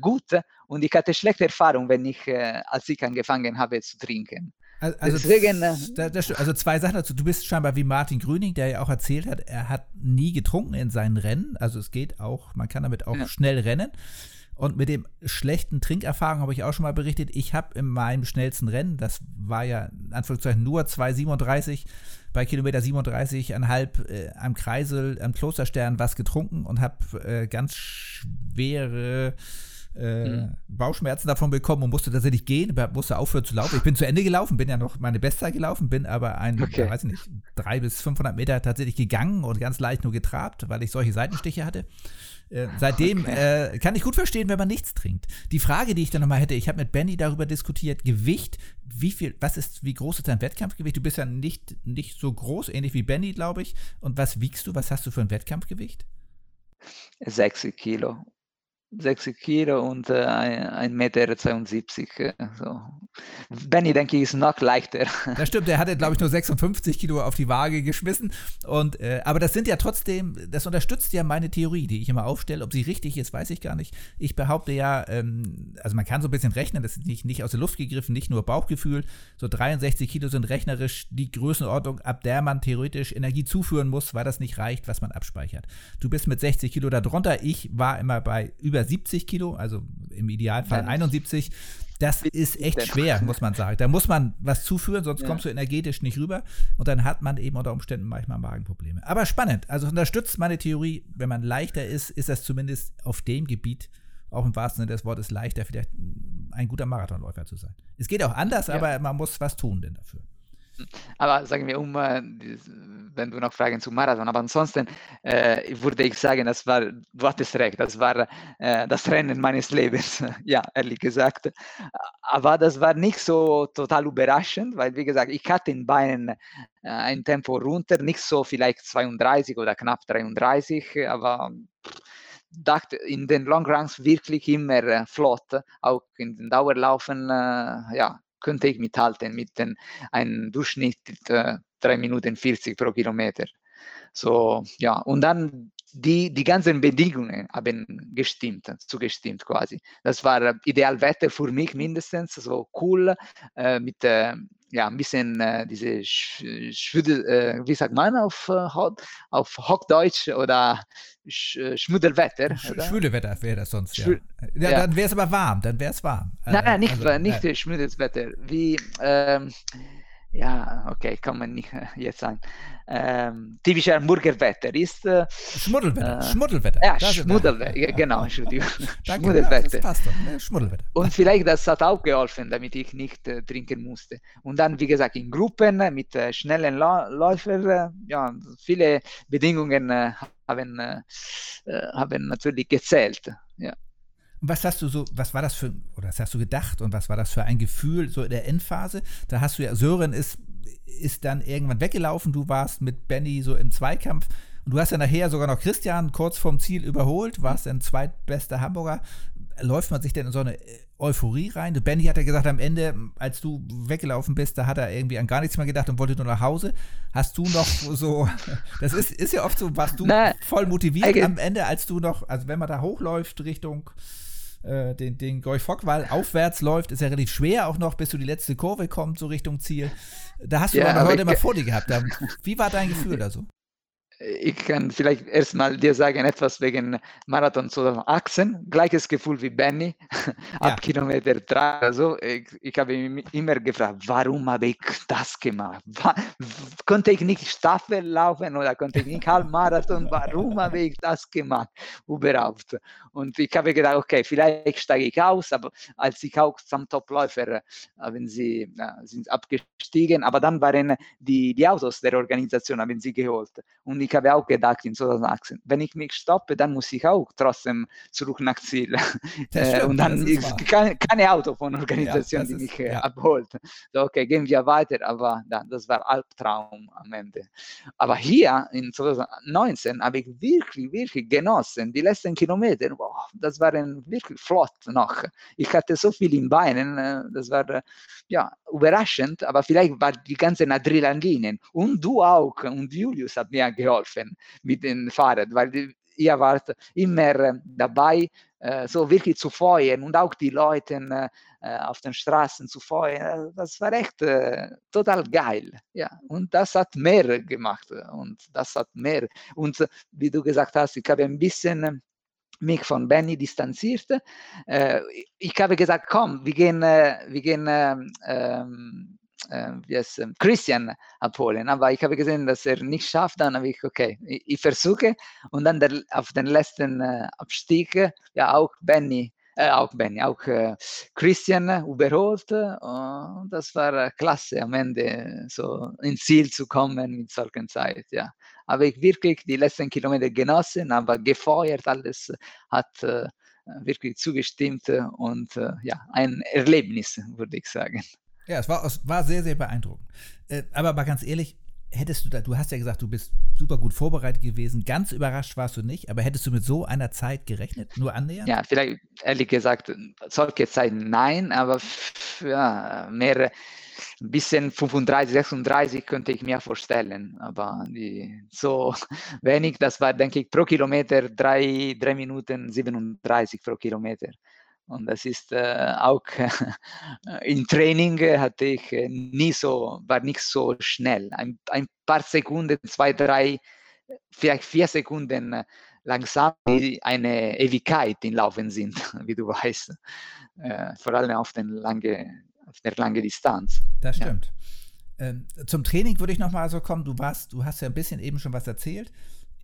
gut und ich hatte schlechte Erfahrungen, wenn ich, äh, als ich angefangen habe zu trinken. Also, Deswegen, äh, das, also zwei Sachen dazu. Du bist scheinbar wie Martin Grüning, der ja auch erzählt hat, er hat nie getrunken in seinen Rennen. Also es geht auch, man kann damit auch ja. schnell rennen. Und mit dem schlechten Trinkerfahrung habe ich auch schon mal berichtet. Ich habe in meinem schnellsten Rennen, das war ja in Anführungszeichen nur 2,37, bei Kilometer 37,5 äh, am Kreisel, am Klosterstern was getrunken und habe äh, ganz schwere äh, mhm. Bauchschmerzen davon bekommen und musste tatsächlich gehen, musste aufhören zu laufen. Ich bin zu Ende gelaufen, bin ja noch meine Bestzeit gelaufen, bin aber ein, okay. weiß nicht, drei bis 500 Meter tatsächlich gegangen und ganz leicht nur getrabt, weil ich solche Seitenstiche hatte. Äh, seitdem okay. äh, kann ich gut verstehen, wenn man nichts trinkt. Die Frage, die ich dann nochmal hätte, ich habe mit Benny darüber diskutiert, Gewicht, wie viel, was ist, wie groß ist dein Wettkampfgewicht? Du bist ja nicht, nicht so groß, ähnlich wie Benny, glaube ich. Und was wiegst du? Was hast du für ein Wettkampfgewicht? 60 Kilo. 60 Kilo und äh, 1,72 Meter. Äh, so. Benny, denke ich, ist noch leichter. Das stimmt, der hatte, glaube ich, nur 56 Kilo auf die Waage geschmissen. Und, äh, aber das sind ja trotzdem, das unterstützt ja meine Theorie, die ich immer aufstelle. Ob sie richtig ist, weiß ich gar nicht. Ich behaupte ja, ähm, also man kann so ein bisschen rechnen, das ist nicht, nicht aus der Luft gegriffen, nicht nur Bauchgefühl. So 63 Kilo sind rechnerisch die Größenordnung, ab der man theoretisch Energie zuführen muss, weil das nicht reicht, was man abspeichert. Du bist mit 60 Kilo da drunter. Ich war immer bei über über 70 Kilo, also im Idealfall Nein. 71. Das ist echt schwer, muss man sagen. Da muss man was zuführen, sonst ja. kommst du energetisch nicht rüber. Und dann hat man eben unter Umständen manchmal Magenprobleme. Aber spannend. Also unterstützt meine Theorie, wenn man leichter ist, ist das zumindest auf dem Gebiet, auch im wahrsten Sinne des Wortes, leichter, vielleicht ein guter Marathonläufer zu sein. Es geht auch anders, ja. aber man muss was tun denn dafür. Aber sagen wir, um, äh, wenn du noch Fragen zum Marathon, aber ansonsten äh, würde ich sagen, das war, du hattest recht, das war äh, das Rennen meines Lebens, ja, ehrlich gesagt. Aber das war nicht so total überraschend, weil, wie gesagt, ich hatte in Beinen äh, ein Tempo runter, nicht so vielleicht 32 oder knapp 33, aber dachte in den Long Runs wirklich immer äh, flott, auch in den Dauerlaufen, äh, ja, könnte ich mithalten mit den, einem Durchschnitt äh, 3 Minuten 40 pro Kilometer. So, ja, und dann die, die ganzen Bedingungen haben gestimmt, zugestimmt quasi. Das war Idealwetter für mich mindestens, so cool, äh, mit äh, ja, ein bisschen äh, diese Sch Schwüdel, äh, wie sagt man auf, äh, auf Hochdeutsch oder Sch äh, Schmuddelwetter. Sch Schwülewetter wäre das sonst, ja. ja, ja. Dann wäre es aber warm, dann wäre es warm. Nein, nein, nicht, also, nicht nein. Schmuddelwetter. Wie, ähm, ja, okay, kann man nicht jetzt sagen. Ähm, typischer Burgerwetter ist. Äh, Schmuddelwetter. Äh, Schmuddelwetter. Ja, Schmuddelwetter, genau, Entschuldigung. Schmuddelwetter. Passt doch, Schmuddelwetter. Und vielleicht das hat auch geholfen, damit ich nicht äh, trinken musste. Und dann, wie gesagt, in Gruppen mit schnellen Läufern, äh, ja, viele Bedingungen haben, haben natürlich gezählt. Ja. Und was hast du so, was war das für, oder was hast du gedacht und was war das für ein Gefühl so in der Endphase? Da hast du ja, Sören ist, ist dann irgendwann weggelaufen, du warst mit Benny so im Zweikampf und du hast ja nachher sogar noch Christian kurz vorm Ziel überholt, warst dann zweitbester Hamburger. Läuft man sich denn in so eine Euphorie rein? Benny hat ja gesagt, am Ende, als du weggelaufen bist, da hat er irgendwie an gar nichts mehr gedacht und wollte nur nach Hause. Hast du noch so, das ist, ist ja oft so, warst du Na, voll motiviert am Ende, als du noch, also wenn man da hochläuft Richtung äh, den, den Goy-Fock-Wall aufwärts läuft, ist ja relativ schwer auch noch, bis du die letzte Kurve kommt, so Richtung Ziel. Da hast du ja, heute immer vor dir gehabt. Wie war dein Gefühl da so? Ich kann vielleicht erstmal dir sagen etwas wegen Marathon 2018. Gleiches Gefühl wie Benny ab ja. Kilometer 3. Also ich, ich habe mich immer gefragt, warum habe ich das gemacht? War, konnte ich nicht Staffel laufen oder konnte ich nicht Halbmarathon? Warum habe ich das gemacht? Überhaupt. Und ich habe gedacht, okay, vielleicht steige ich aus, aber als ich auch zum Topläufer haben sie sind abgestiegen, aber dann waren die, die Autos der Organisation haben sie geholt. Und ich habe auch gedacht in 2018, wenn ich mich stoppe, dann muss ich auch trotzdem zurück nach Ziel. Stimmt, und dann ist keine, keine Auto von Organisation, ja, die mich äh, ja. abholt. So, okay, gehen wir weiter, aber das war Albtraum am Ende. Aber hier in 2019 habe ich wirklich, wirklich genossen. Die letzten Kilometer, boah, das waren wirklich flott noch. Ich hatte so viel in Beinen, äh, das war ja überraschend, aber vielleicht war die ganzen Adrenalinen. Und du auch, und Julius hat mir geholfen geholfen mit dem Fahrrad, weil ihr wart immer dabei, äh, so wirklich zu feuern und auch die Leute äh, auf den Straßen zu feuern. Das war echt äh, total geil. Ja, und das hat mehr gemacht und das hat mehr. Und wie du gesagt hast, ich habe ein bisschen mich von Benny distanzierte. Äh, ich habe gesagt, komm, wir gehen, äh, wir gehen ähm, ähm äh, wie es, ähm, Christian abholen. Aber ich habe gesehen, dass er nicht schafft. Dann habe ich, okay, ich, ich versuche. Und dann der, auf den letzten äh, Abstieg, ja, auch Benny äh, auch Benny, auch äh, Christian überholt. Und das war klasse, am Ende so ins Ziel zu kommen mit solchen Zeit. Ja. Habe ich wirklich die letzten Kilometer genossen, aber gefeuert, alles hat äh, wirklich zugestimmt und äh, ja, ein Erlebnis, würde ich sagen. Ja, es war, es war sehr, sehr beeindruckend. Äh, aber mal ganz ehrlich, hättest du da, du hast ja gesagt, du bist super gut vorbereitet gewesen. Ganz überrascht warst du nicht, aber hättest du mit so einer Zeit gerechnet? Nur annähernd? Ja, vielleicht ehrlich gesagt, solche Zeiten nein, aber ja, mehr, ein bisschen 35, 36 könnte ich mir vorstellen. Aber die, so wenig, das war, denke ich, pro Kilometer 3, 3 Minuten 37 pro Kilometer. Und das ist äh, auch äh, im Training hatte ich äh, nie so, war nicht so schnell. Ein, ein paar Sekunden, zwei, drei, vielleicht vier Sekunden langsam, die eine Ewigkeit im Laufen sind, wie du weißt. Äh, vor allem auf, den lange, auf der langen Distanz. Das stimmt. Ja. Ähm, zum Training würde ich noch mal so kommen. Du warst, du hast ja ein bisschen eben schon was erzählt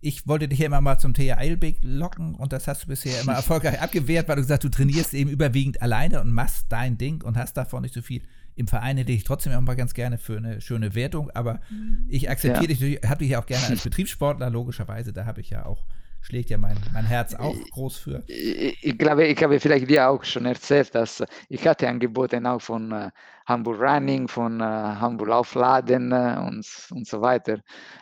ich wollte dich ja immer mal zum TH Eilbeck locken und das hast du bisher immer erfolgreich abgewehrt, weil du gesagt hast, du trainierst eben überwiegend alleine und machst dein Ding und hast davon nicht so viel. Im Verein hätte ich trotzdem auch mal ganz gerne für eine schöne Wertung, aber ich akzeptiere ja. dich, habe dich ja auch gerne als Betriebssportler, logischerweise, da habe ich ja auch schlägt ja mein, mein Herz auch groß für. Ich, ich, glaube, ich habe vielleicht dir auch schon erzählt, dass ich hatte angeboten auch von äh, Hamburg Running, von äh, Hamburg Aufladen äh, und, und so weiter.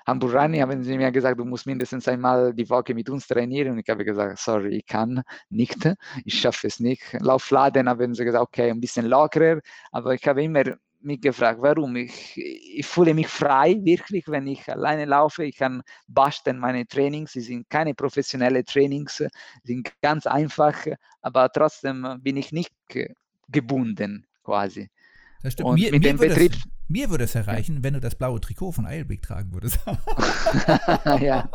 Hamburg Running haben sie mir gesagt, du musst mindestens einmal die Woche mit uns trainieren und ich habe gesagt, sorry, ich kann nicht, ich schaffe es nicht. Laufladen haben sie gesagt, okay, ein bisschen lockerer, aber ich habe immer mich gefragt, warum. Ich, ich fühle mich frei, wirklich, wenn ich alleine laufe. Ich kann basteln meine Trainings. Sie sind keine professionellen Trainings, sind ganz einfach, aber trotzdem bin ich nicht gebunden quasi. Das stimmt. Und mir, mit mir dem Betrieb. Das, mir würde es erreichen, ja. wenn du das blaue Trikot von Eilbeck tragen würdest. ja.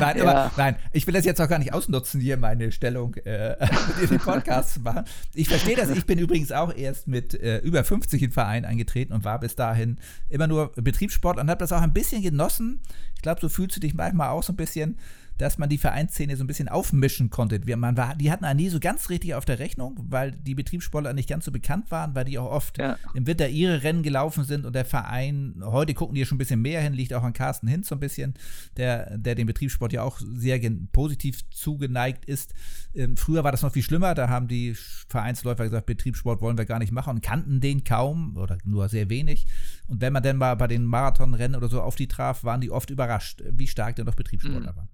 Nein, ja. aber nein, ich will das jetzt auch gar nicht ausnutzen, hier meine Stellung äh, mit den Podcast zu machen. Ich verstehe das. Ich bin übrigens auch erst mit äh, über 50 in den Verein eingetreten und war bis dahin immer nur Betriebssport und habe das auch ein bisschen genossen. Ich glaube, so fühlst du dich manchmal auch so ein bisschen dass man die Vereinsszene so ein bisschen aufmischen konnte. Man war, die hatten nie so ganz richtig auf der Rechnung, weil die Betriebssportler nicht ganz so bekannt waren, weil die auch oft ja. im Winter ihre Rennen gelaufen sind und der Verein, heute gucken die schon ein bisschen mehr hin, liegt auch an Carsten Hinz so ein bisschen, der, der dem Betriebssport ja auch sehr positiv zugeneigt ist. Ähm, früher war das noch viel schlimmer, da haben die Vereinsläufer gesagt, Betriebssport wollen wir gar nicht machen und kannten den kaum oder nur sehr wenig. Und wenn man dann mal bei den Marathonrennen oder so auf die traf, waren die oft überrascht, wie stark denn doch Betriebssportler mhm. waren.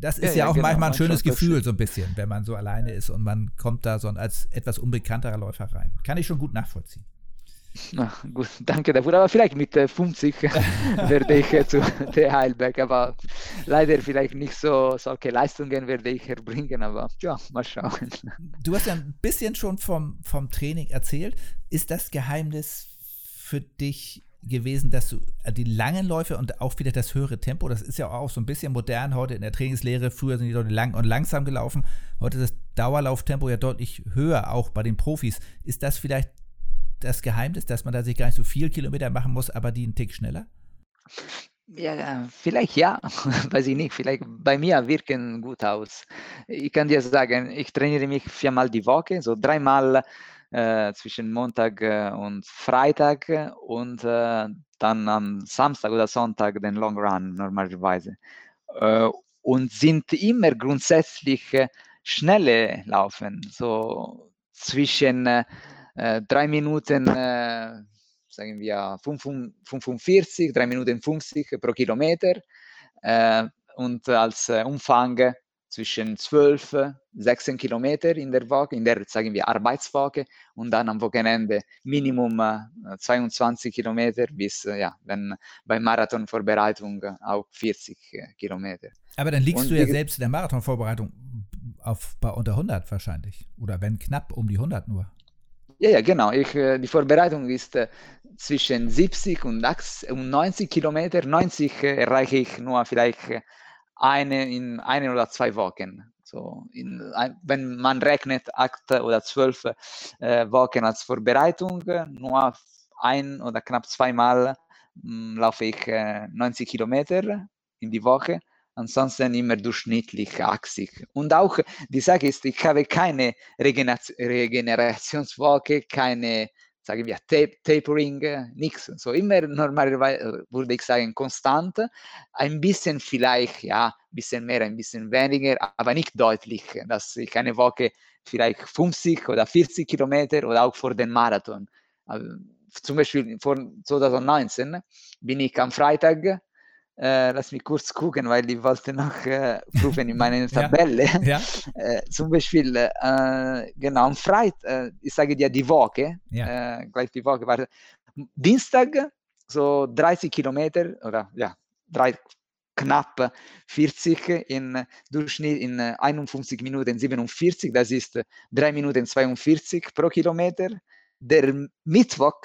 Das ist ja, ja, ja auch genau, manchmal ein schönes Gefühl, so ein bisschen, wenn man so alleine ist und man kommt da so als etwas unbekannterer Läufer rein. Kann ich schon gut nachvollziehen. Ach, gut, danke dafür. Aber vielleicht mit 50 äh, werde ich äh, zu der Heilberg. Aber leider vielleicht nicht so solche Leistungen werde ich erbringen. Aber ja, mal schauen. Du hast ja ein bisschen schon vom, vom Training erzählt. Ist das Geheimnis für dich gewesen, dass du äh, die langen Läufe und auch wieder das höhere Tempo, das ist ja auch so ein bisschen modern heute in der Trainingslehre. Früher sind die Leute lang und langsam gelaufen. Heute ist das Dauerlauftempo ja deutlich höher, auch bei den Profis. Ist das vielleicht das Geheimnis, dass man da sich gar nicht so viel Kilometer machen muss, aber die einen Tick schneller? Ja, vielleicht ja, weiß ich nicht. Vielleicht bei mir wirken gut aus. Ich kann dir sagen, ich trainiere mich viermal die Woche, so dreimal äh, zwischen Montag äh, und Freitag und äh, dann am Samstag oder Sonntag den Long Run normalerweise. Äh, und sind immer grundsätzlich äh, schnelle Laufen, so zwischen drei Minuten sagen wir 45, 3 Minuten 50 pro Kilometer äh, und als äh, Umfang zwischen 12, 16 Kilometer in der Woche, in der, sagen wir, Arbeitswoche und dann am Wochenende Minimum äh, 22 Kilometer bis, äh, ja, dann bei Marathonvorbereitung auch 40 äh, Kilometer. Aber dann liegst und du ja selbst in der Marathonvorbereitung auf, bei unter 100 wahrscheinlich oder wenn knapp um die 100 nur. Ja, ja, genau. Ich, äh, die Vorbereitung ist äh, zwischen 70 und 90 Kilometer. 90 erreiche ich nur vielleicht eine in eine oder zwei Wochen. So in, wenn man rechnet acht oder zwölf äh, Wochen als Vorbereitung, nur ein oder knapp zweimal mh, hm, laufe ich äh, 90 Kilometer in die Woche. Ansonsten immer durchschnittlich 80. Und auch die Sache ist, ich habe keine Regenerationswoche, keine sagen wir, Tapering, nichts. So immer normalerweise würde ich sagen konstant, ein bisschen vielleicht, ja, ein bisschen mehr, ein bisschen weniger, aber nicht deutlich, dass ich eine Woche vielleicht 50 oder 40 Kilometer oder auch vor den Marathon. Also, zum Beispiel vor 2019 bin ich am Freitag äh, lass mich kurz gucken, weil ich wollte noch äh, prüfen in meiner Tabelle. ja. Äh, zum Beispiel, äh, genau, am Freitag, ich sage dir die Woche, ja. Gleich die Woche, warte, Dienstag so 30 Kilometer oder ja, drei, knapp 40 in Durchschnitt in 51 Minuten 47, das ist 3 Minuten 42 pro Kilometer. Der Mittwoch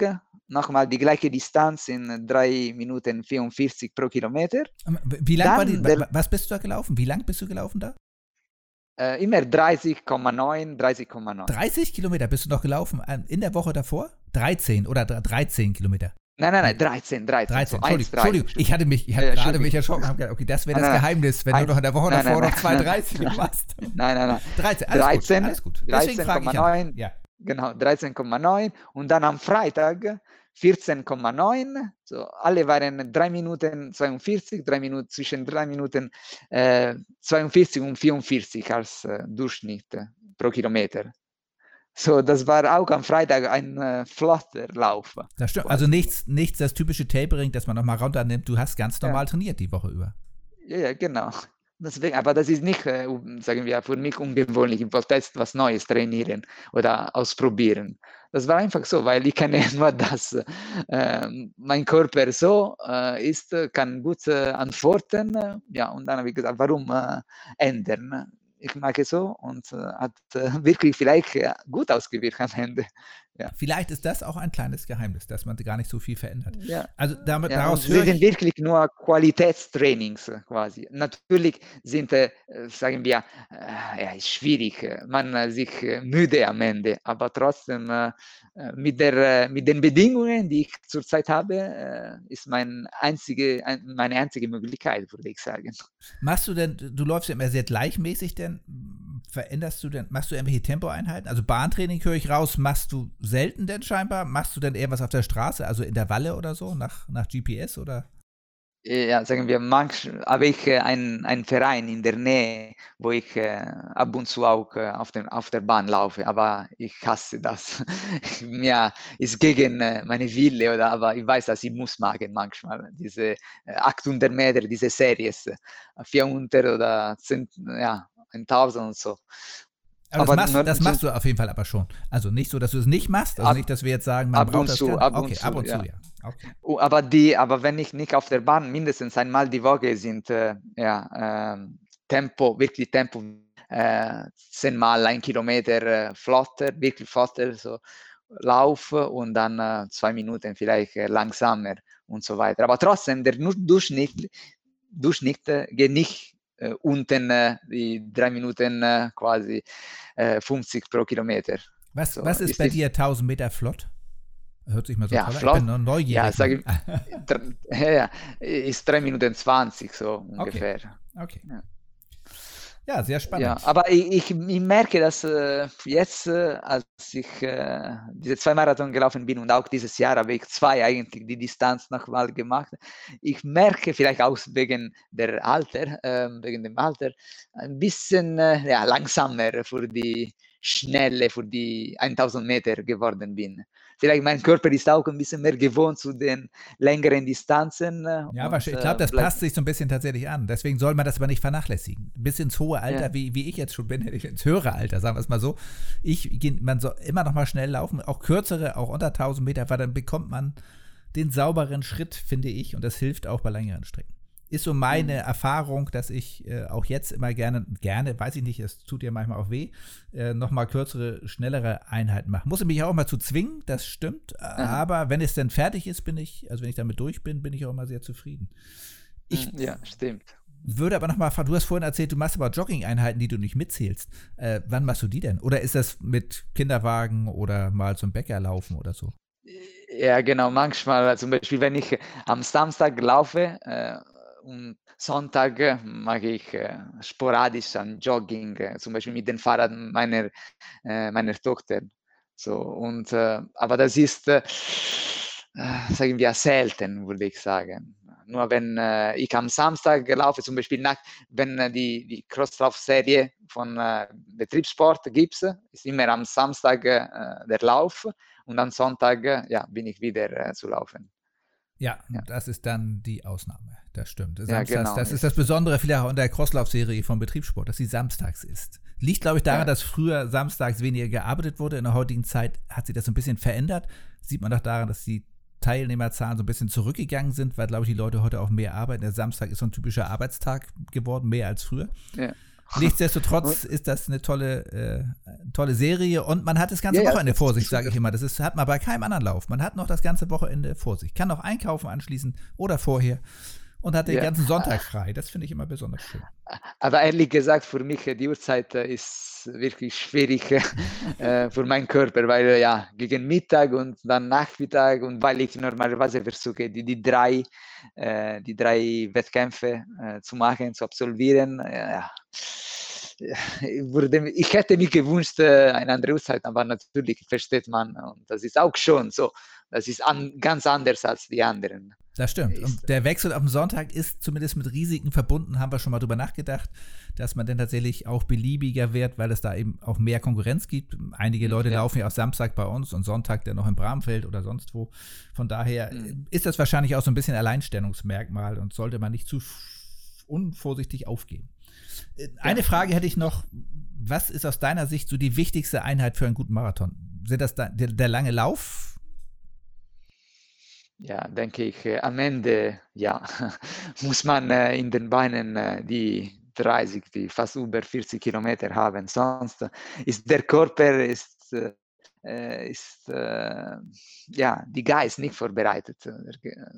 nochmal die gleiche Distanz in 3 Minuten 44 pro Kilometer. Ähm, wie lang war die, der, was bist du da gelaufen? Wie lang bist du gelaufen da? Äh, immer 30,9, 30,9. 30 Kilometer bist du noch gelaufen ähm, in der Woche davor? 13 oder 13 Kilometer? Nein, nein, nein, 13, 13. 13. So Entschuldigung, Entschuldigung, ich hatte mich, ich hatte äh, gerade mich erschrocken. Gedacht, okay, das wäre das nein, Geheimnis, wenn nein, du noch in der Woche nein, davor noch 2,30 machst. Nein, nein, nein. 13, alles 13, gut, alles gut. 13,9. Ja. Genau, 13,9 und dann am Freitag 14,9. So, alle waren 3 Minuten 42, 3 Minuten, zwischen 3 Minuten äh, 42 und 44 als äh, Durchschnitt pro Kilometer. So, das war auch am Freitag ein äh, flotter Lauf. Das stimmt. Also nichts, nichts das typische Tapering, das man nochmal runternimmt. Du hast ganz normal ja. trainiert die Woche über. Ja, ja, genau. Deswegen, aber das ist nicht, äh, sagen wir, für mich ungewöhnlich, im Protest was Neues trainieren oder ausprobieren. Das war einfach so, weil ich kenne nur das. Äh, mein Körper so äh, ist, kann gut äh, antworten. Ja, und dann habe ich gesagt, warum äh, ändern? Ich es so und äh, hat wirklich vielleicht gut ausgewirkt am Ende. Ja. Vielleicht ist das auch ein kleines Geheimnis, dass man gar nicht so viel verändert. Ja. Also damit ja, daraus höre sind wirklich nur Qualitätstrainings quasi. Natürlich sind, äh, sagen wir, äh, ja, schwierig, man äh, sich äh, müde am Ende, aber trotzdem äh, äh, mit, der, mit den Bedingungen, die ich zurzeit habe, ist mein einzige, meine einzige Möglichkeit, würde ich sagen. Machst du denn, du läufst ja immer sehr gleichmäßig, denn veränderst du denn, machst du irgendwelche Tempoeinheiten? Also Bahntraining höre ich raus, machst du selten denn scheinbar? Machst du denn eher was auf der Straße, also in der Walle oder so, nach, nach GPS oder? Ja, sagen wir, manchmal habe ich äh, einen, einen Verein in der Nähe, wo ich äh, ab und zu auch äh, auf, den, auf der Bahn laufe, aber ich hasse das. Mir ist gegen äh, meine Wille, oder, aber ich weiß, dass ich muss machen manchmal, diese 800 äh, Meter, diese Series, 400 oder 10, ja, 1000 und so. Aber, aber das, machst, das machst, du auf jeden Fall aber schon. Also nicht so, dass du es nicht machst, also ab, nicht, dass wir jetzt sagen, man braucht das zu, ab okay, ab und zu, ja. Okay. Aber, die, aber wenn ich nicht auf der Bahn mindestens einmal die Woche sind, äh, ja, äh, Tempo, wirklich Tempo, äh, zehnmal ein Kilometer äh, flotter, wirklich flotter, so Lauf und dann äh, zwei Minuten vielleicht äh, langsamer und so weiter. Aber trotzdem, der Durchschnitt, Durchschnitt geht nicht äh, unten äh, die drei Minuten quasi 50 pro Kilometer. Was, so, was ist, ist bei dir 1000 Meter flott? Hört sich mal so ja, toll flott. Ich bin neugierig. Ja, sag ja, ist 3 Minuten 20 so ungefähr. Okay. okay. Ja. Ja, sehr spannend. Ja, aber ich, ich, merke, dass äh, jetzt, äh, als ich äh, diese zwei Marathon gelaufen bin und auch dieses Jahr habe ich zwei eigentlich die Distanz nochmal gemacht, ich merke vielleicht auch wegen der Alter, ähm, wegen dem Alter, ein bisschen äh, ja, langsamer für die Schnelle, für die 1000 Meter geworden bin vielleicht mein Körper ist auch ein bisschen mehr gewohnt zu den längeren Distanzen. Äh, ja, aber ich glaube, das passt sich so ein bisschen tatsächlich an. Deswegen soll man das aber nicht vernachlässigen. Bis ins hohe Alter, ja. wie, wie ich jetzt schon bin, ins höhere Alter, sagen wir es mal so. Ich, man soll immer noch mal schnell laufen, auch kürzere, auch unter 1000 Meter, weil dann bekommt man den sauberen Schritt, finde ich, und das hilft auch bei längeren Strecken ist so meine mhm. Erfahrung, dass ich äh, auch jetzt immer gerne, gerne, weiß ich nicht, es tut ja manchmal auch weh, äh, nochmal kürzere, schnellere Einheiten mache. Muss ich mich auch mal zu zwingen, das stimmt. Mhm. Aber wenn es dann fertig ist, bin ich, also wenn ich damit durch bin, bin ich auch immer sehr zufrieden. Ich, mhm, ja, stimmt. würde aber nochmal fragen, du hast vorhin erzählt, du machst aber Jogging-Einheiten, die du nicht mitzählst. Äh, wann machst du die denn? Oder ist das mit Kinderwagen oder mal zum Bäcker laufen oder so? Ja, genau. Manchmal, zum Beispiel, wenn ich am Samstag laufe äh, und Sonntag mache ich äh, sporadisch ein Jogging, äh, zum Beispiel mit dem Fahrrad meiner, äh, meiner Tochter. So, und, äh, aber das ist, sagen wir, selten, würde ich sagen. Nur wenn ich am Samstag laufe, zum Beispiel nach, wenn die, die Crosslauf-Serie von Betriebssport gibt, ist immer am Samstag der Lauf und am Sonntag ja, bin ich wieder zu laufen. Ja, ja, das ist dann die Ausnahme. Das stimmt. Samstags, ja, genau. Das ist das Besondere vielleicht auch in der Crosslauf-Serie vom Betriebssport, dass sie samstags ist. Liegt, glaube ich, daran, ja. dass früher samstags weniger gearbeitet wurde. In der heutigen Zeit hat sich das so ein bisschen verändert. Sieht man doch daran, dass die Teilnehmerzahlen so ein bisschen zurückgegangen sind, weil, glaube ich, die Leute heute auch mehr arbeiten. Der Samstag ist so ein typischer Arbeitstag geworden, mehr als früher. Ja. Nichtsdestotrotz ist das eine tolle, äh, tolle Serie und man hat das ganze ja, Wochenende vor sich, sage ich immer. Das ist, hat man bei keinem anderen Lauf. Man hat noch das ganze Wochenende vor sich. Kann noch einkaufen anschließen oder vorher und hat den ja. ganzen Sonntag frei. Das finde ich immer besonders schön. Aber ehrlich gesagt, für mich die Uhrzeit äh, ist wirklich schwierig äh, für meinen Körper, weil ja, gegen Mittag und dann Nachmittag und weil ich normalerweise versuche, die, die, drei, äh, die drei Wettkämpfe äh, zu machen, zu absolvieren. Äh, ja. Würde, ich hätte mir gewünscht, äh, eine andere Uhrzeit, aber natürlich versteht man, und das ist auch schon so. Das ist an, ganz anders als die anderen. Das stimmt. Und der Wechsel auf den Sonntag ist zumindest mit Risiken verbunden, haben wir schon mal drüber nachgedacht, dass man dann tatsächlich auch beliebiger wird, weil es da eben auch mehr Konkurrenz gibt. Einige Leute ja. laufen ja auch Samstag bei uns und Sonntag dann noch in Bramfeld oder sonst wo. Von daher mhm. ist das wahrscheinlich auch so ein bisschen Alleinstellungsmerkmal und sollte man nicht zu unvorsichtig aufgeben. Äh, eine ja. Frage hätte ich noch. Was ist aus deiner Sicht so die wichtigste Einheit für einen guten Marathon? Sind das der, der lange Lauf? Ja, denke ich, äh, am Ende, ja, muss man äh, in den Beinen äh, die 30, die fast über 40 Kilometer haben. Sonst ist der Körper ist, ist ja die Geist nicht vorbereitet.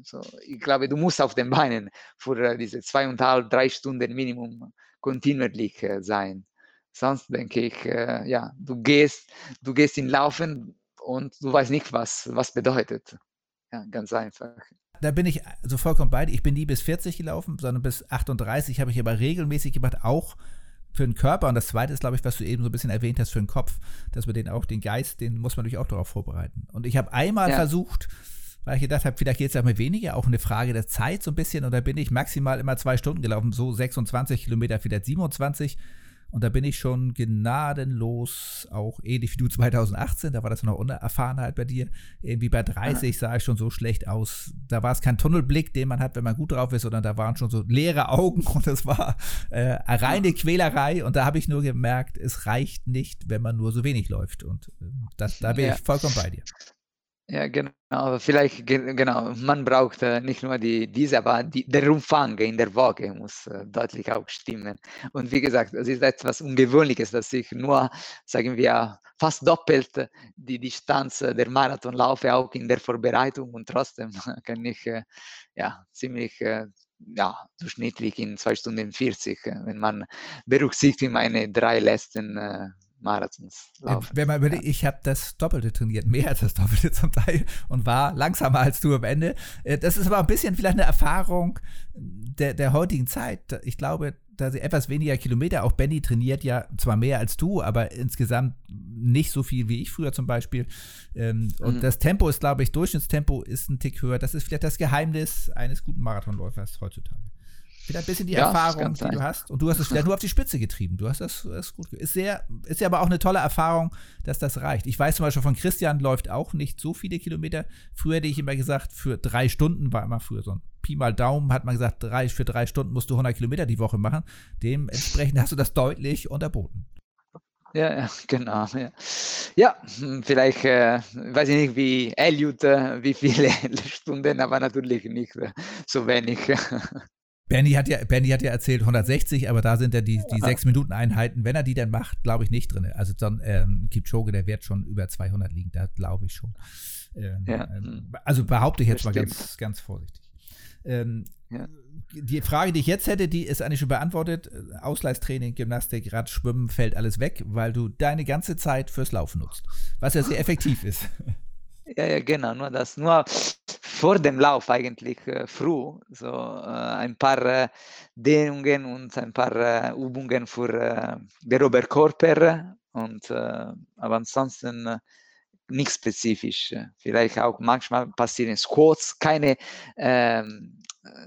So, ich glaube, du musst auf den Beinen für diese zweieinhalb, drei Stunden Minimum kontinuierlich sein. Sonst denke ich, ja, du gehst, du gehst in Laufen und du weißt nicht, was was bedeutet. Ja, ganz einfach. Da bin ich so vollkommen bei dir. Ich bin nie bis 40 gelaufen, sondern bis 38 habe ich aber regelmäßig gemacht, auch für den Körper. Und das zweite ist, glaube ich, was du eben so ein bisschen erwähnt hast, für den Kopf, dass man den auch, den Geist, den muss man natürlich auch darauf vorbereiten. Und ich habe einmal ja. versucht, weil ich gedacht habe, vielleicht geht es ja mal weniger, auch eine Frage der Zeit so ein bisschen. Und da bin ich maximal immer zwei Stunden gelaufen, so 26 Kilometer, vielleicht 27. Und da bin ich schon gnadenlos, auch ähnlich wie du 2018, da war das noch Unerfahrenheit bei dir. Irgendwie bei 30 sah ich schon so schlecht aus. Da war es kein Tunnelblick, den man hat, wenn man gut drauf ist, sondern da waren schon so leere Augen und das war äh, reine Quälerei. Und da habe ich nur gemerkt, es reicht nicht, wenn man nur so wenig läuft. Und äh, das, da bin ja. ich vollkommen bei dir. Ja, genau. Vielleicht, genau, man braucht äh, nicht nur die, diese, aber die, der Umfang in der Woche muss äh, deutlich auch stimmen. Und wie gesagt, es ist etwas Ungewöhnliches, dass ich nur, sagen wir, fast doppelt die Distanz der Marathon laufe, auch in der Vorbereitung. Und trotzdem kann ich äh, ja, ziemlich ja, durchschnittlich in zwei Stunden 40, äh, wenn man berücksichtigt meine drei letzten Marathons laufen. Wenn man überlegt, ja. ich habe das Doppelte trainiert, mehr als das Doppelte zum Teil und war langsamer als du am Ende. Äh, das ist aber ein bisschen vielleicht eine Erfahrung der, der heutigen Zeit. Ich glaube, da sie etwas weniger Kilometer, auch Benny trainiert ja zwar mehr als du, aber insgesamt nicht so viel wie ich früher zum Beispiel. Ähm, und mhm. das Tempo ist, glaube ich, Durchschnittstempo ist ein Tick höher. Das ist vielleicht das Geheimnis eines guten Marathonläufers heutzutage. Wieder ein bisschen die ja, Erfahrung, die du hast. Und du hast es vielleicht nur auf die Spitze getrieben. Du hast das, das gut. Ist sehr, ist ja aber auch eine tolle Erfahrung, dass das reicht. Ich weiß zum Beispiel von Christian läuft auch nicht so viele Kilometer. Früher hätte ich immer gesagt, für drei Stunden war immer früher so ein Pi mal Daumen, hat man gesagt, drei, für drei Stunden musst du 100 Kilometer die Woche machen. Dementsprechend hast du das deutlich unterboten. Ja, genau. Ja, ja vielleicht, äh, weiß ich nicht, wie Elliot, äh, wie viele Stunden, aber natürlich nicht äh, so wenig. Bernie hat ja, Bernie hat ja erzählt 160, aber da sind ja die, die 6-Minuten-Einheiten, wenn er die dann macht, glaube ich nicht drin. Also dann ähm, Kipchoge, der wird schon über 200 liegen, da glaube ich schon. Ähm, ja. ähm, also behaupte ich jetzt mal ganz, ganz vorsichtig. Ähm, ja. Die Frage, die ich jetzt hätte, die ist eigentlich schon beantwortet. Ausgleichstraining, Gymnastik, Rad, Schwimmen fällt alles weg, weil du deine ganze Zeit fürs Laufen nutzt, was ja sehr effektiv ist. Ja, ja, genau, nur das. Nur vor dem Lauf eigentlich äh, früh, so äh, ein paar äh, Dehnungen und ein paar äh, Übungen für äh, den Oberkörper. Und, äh, aber ansonsten nichts spezifisch. Vielleicht auch manchmal passieren Squats, keine ähm,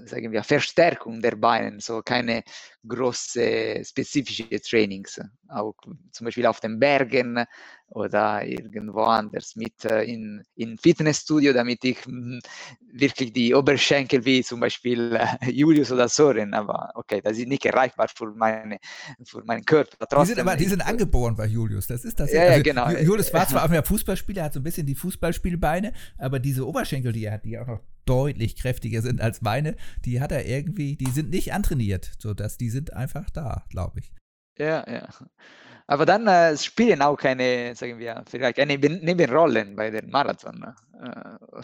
sagen wir, Verstärkung der Beine, so keine große spezifische Trainings. Auch zum Beispiel auf den Bergen oder irgendwo anders mit äh, in, in Fitnessstudio, damit ich hm, wirklich die Oberschenkel wie zum Beispiel äh, Julius oder Soren, aber okay, das ist nicht erreichbar für, meine, für meinen Körper. Trotzdem, die sind aber die sind angeboren bei Julius, das ist das. Ja, also, ja genau. Julius war zwar auch mehr Fußballspieler, hat so ein bisschen die Fußballspielbeine, aber diese Oberschenkel, die er hat, die auch noch deutlich kräftiger sind als meine, die hat er irgendwie, die sind nicht antrainiert, sodass die sind einfach da, glaube ich. Ja, ja. Aber dann äh, spielen auch keine, sagen wir, vielleicht eine Nebenrollen bei den Marathon. Äh,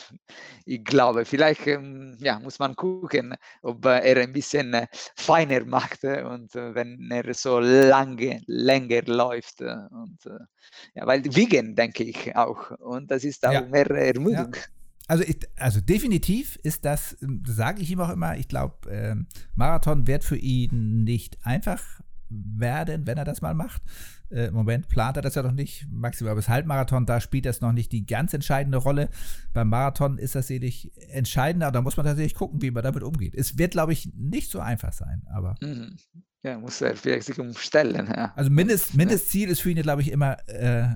ich glaube, vielleicht ähm, ja, muss man gucken, ob er ein bisschen äh, feiner macht und äh, wenn er so lange, länger läuft. Äh, und, äh, ja, weil wiegen, denke ich auch. Und das ist auch ja. mehr Ermüdung. Ja. Also, ich, also definitiv ist das, sage ich ihm auch immer, ich glaube, äh, Marathon wird für ihn nicht einfach werden, wenn er das mal macht. Äh, Im Moment plant er das ja noch nicht. Maximal bis Halbmarathon, da spielt das noch nicht die ganz entscheidende Rolle. Beim Marathon ist das sicherlich entscheidender. Da muss man tatsächlich gucken, wie man damit umgeht. Es wird, glaube ich, nicht so einfach sein, aber. Mhm. Ja, muss er vielleicht sich umstellen. Ja. Also Mindest, Mindestziel ist für ihn, glaube ich, immer äh,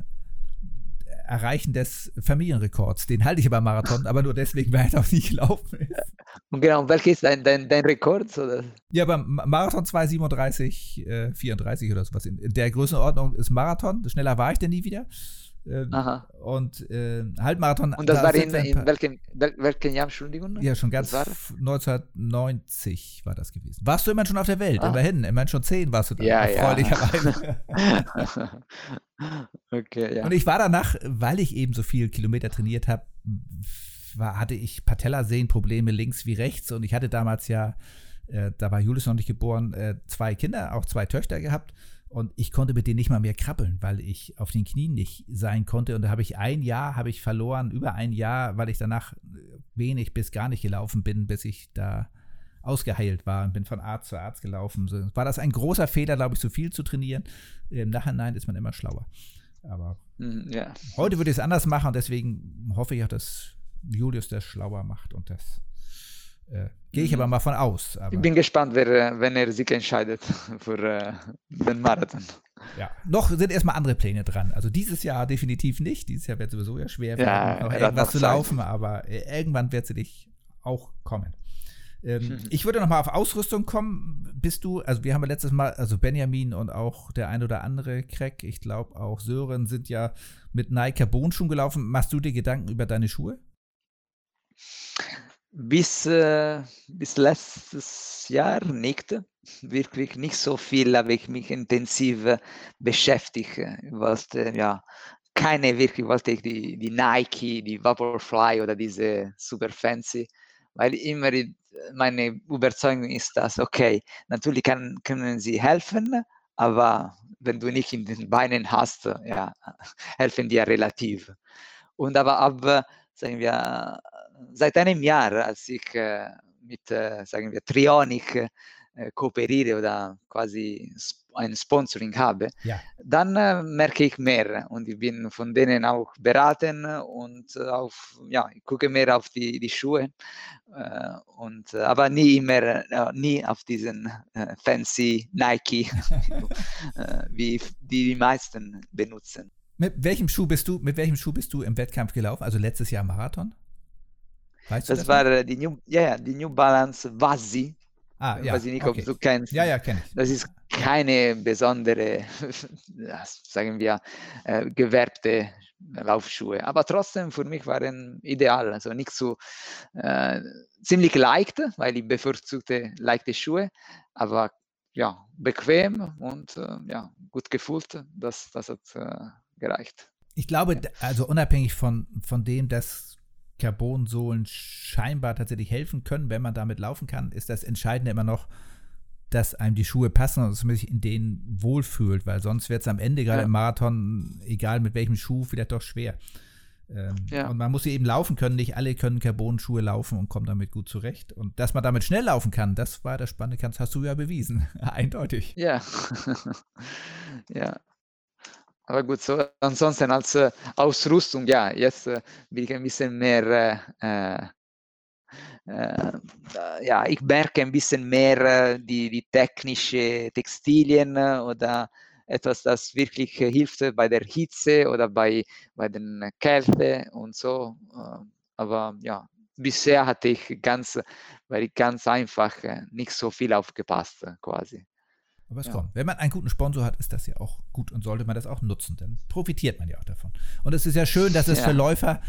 Erreichen des Familienrekords. Den halte ich beim Marathon, aber nur deswegen, weil er auch nicht gelaufen ist. Und genau, welcher ist dein, dein, dein Rekord? Oder? Ja, beim Marathon 2,37, äh, 34 oder sowas. In der Größenordnung ist Marathon. Schneller war ich denn nie wieder. Ähm, und äh, Halbmarathon. Und das da war in, in welchem, welchem Jahr, Entschuldigung? Ja, schon ganz war 1990 war das gewesen. Warst du immerhin schon auf der Welt? Ah. Immerhin, immerhin schon zehn warst du da. Ja, erfreulicherweise. okay, ja. Und ich war danach, weil ich eben so viele Kilometer trainiert habe, hatte ich Patellasehnenprobleme links wie rechts und ich hatte damals ja, äh, da war Julius noch nicht geboren, äh, zwei Kinder, auch zwei Töchter gehabt und ich konnte mit denen nicht mal mehr krabbeln, weil ich auf den Knien nicht sein konnte. Und da habe ich ein Jahr, habe ich verloren, über ein Jahr, weil ich danach wenig bis gar nicht gelaufen bin, bis ich da ausgeheilt war und bin von Arzt zu Arzt gelaufen. So, war das ein großer Fehler, glaube ich, zu viel zu trainieren. Im Nachhinein ist man immer schlauer. Aber hm, ja. heute würde ich es anders machen und deswegen hoffe ich auch, dass Julius das schlauer macht und das Gehe ich aber mhm. mal von aus. ich bin gespannt, wer, wenn er sich entscheidet für äh, den Marathon. Ja, noch sind erstmal andere Pläne dran. Also dieses Jahr definitiv nicht. Dieses Jahr wird es sowieso ja schwer, ja, noch irgendwas zu laufen, aber äh, irgendwann wird sie dich auch kommen. Ähm, hm. Ich würde noch mal auf Ausrüstung kommen. Bist du, also wir haben ja letztes Mal, also Benjamin und auch der ein oder andere Crack, ich glaube auch Sören, sind ja mit Nike Carbon-Schuhen gelaufen. Machst du dir Gedanken über deine Schuhe? Bis, äh, bis letztes Jahr nicht. Wirklich nicht so viel habe ich mich intensiv äh, beschäftigt. Wollte, ja, keine wirklich wollte ich die, die Nike, die Vaporfly oder diese super fancy, weil immer meine Überzeugung ist, dass, okay, natürlich kann, können sie helfen, aber wenn du nicht in den Beinen hast, ja, helfen ja relativ. Und aber ab, sagen wir, seit einem Jahr, als ich äh, mit, äh, sagen wir, Trionic kooperiere oder quasi ein Sponsoring habe, ja. dann merke ich mehr und ich bin von denen auch beraten und auf, ja, ich gucke mehr auf die, die Schuhe und aber nie immer, nie auf diesen fancy Nike, wie die die meisten benutzen. Mit welchem Schuh bist du, mit welchem Schuh bist du im Wettkampf gelaufen? Also letztes Jahr Marathon? Weißt das, das war die New, ja, die New Balance Vasi. Ah, ja. Weiß ich nicht, okay. ob du kennst. Ja, ja, kenne ich. Das ist keine besondere, sagen wir, äh, gewerbte Laufschuhe. Aber trotzdem für mich waren ideal. Also nicht so äh, ziemlich leicht, weil ich bevorzugte leichte Schuhe, aber ja, bequem und äh, ja, gut gefühlt. Das, das hat äh, gereicht. Ich glaube, also unabhängig von, von dem, dass Carbonsohlen scheinbar tatsächlich helfen können, wenn man damit laufen kann, ist das Entscheidende immer noch, dass einem die Schuhe passen und dass man sich in denen wohlfühlt, weil sonst wird es am Ende gerade ja. im Marathon, egal mit welchem Schuh, vielleicht doch schwer. Ähm, ja. Und man muss sie eben laufen können. Nicht alle können Carbon-Schuhe laufen und kommen damit gut zurecht. Und dass man damit schnell laufen kann, das war das Spannende, das hast du ja bewiesen. Eindeutig. Ja. ja. Aber gut, so ansonsten als äh, Ausrüstung, ja, jetzt äh, bin ich ein bisschen mehr, äh, äh, äh ja, ich merke ein bisschen mehr die, die technische Textilien oder etwas, das wirklich hilft bei der Hitze oder bei, bei den Kälte und so. Aber ja, bisher hatte ich ganz, weil ich ganz einfach nicht so viel aufgepasst quasi. Aber es ja. kommt. Wenn man einen guten Sponsor hat, ist das ja auch gut und sollte man das auch nutzen, dann profitiert man ja auch davon. Und es ist ja schön, dass es ja. für Läufer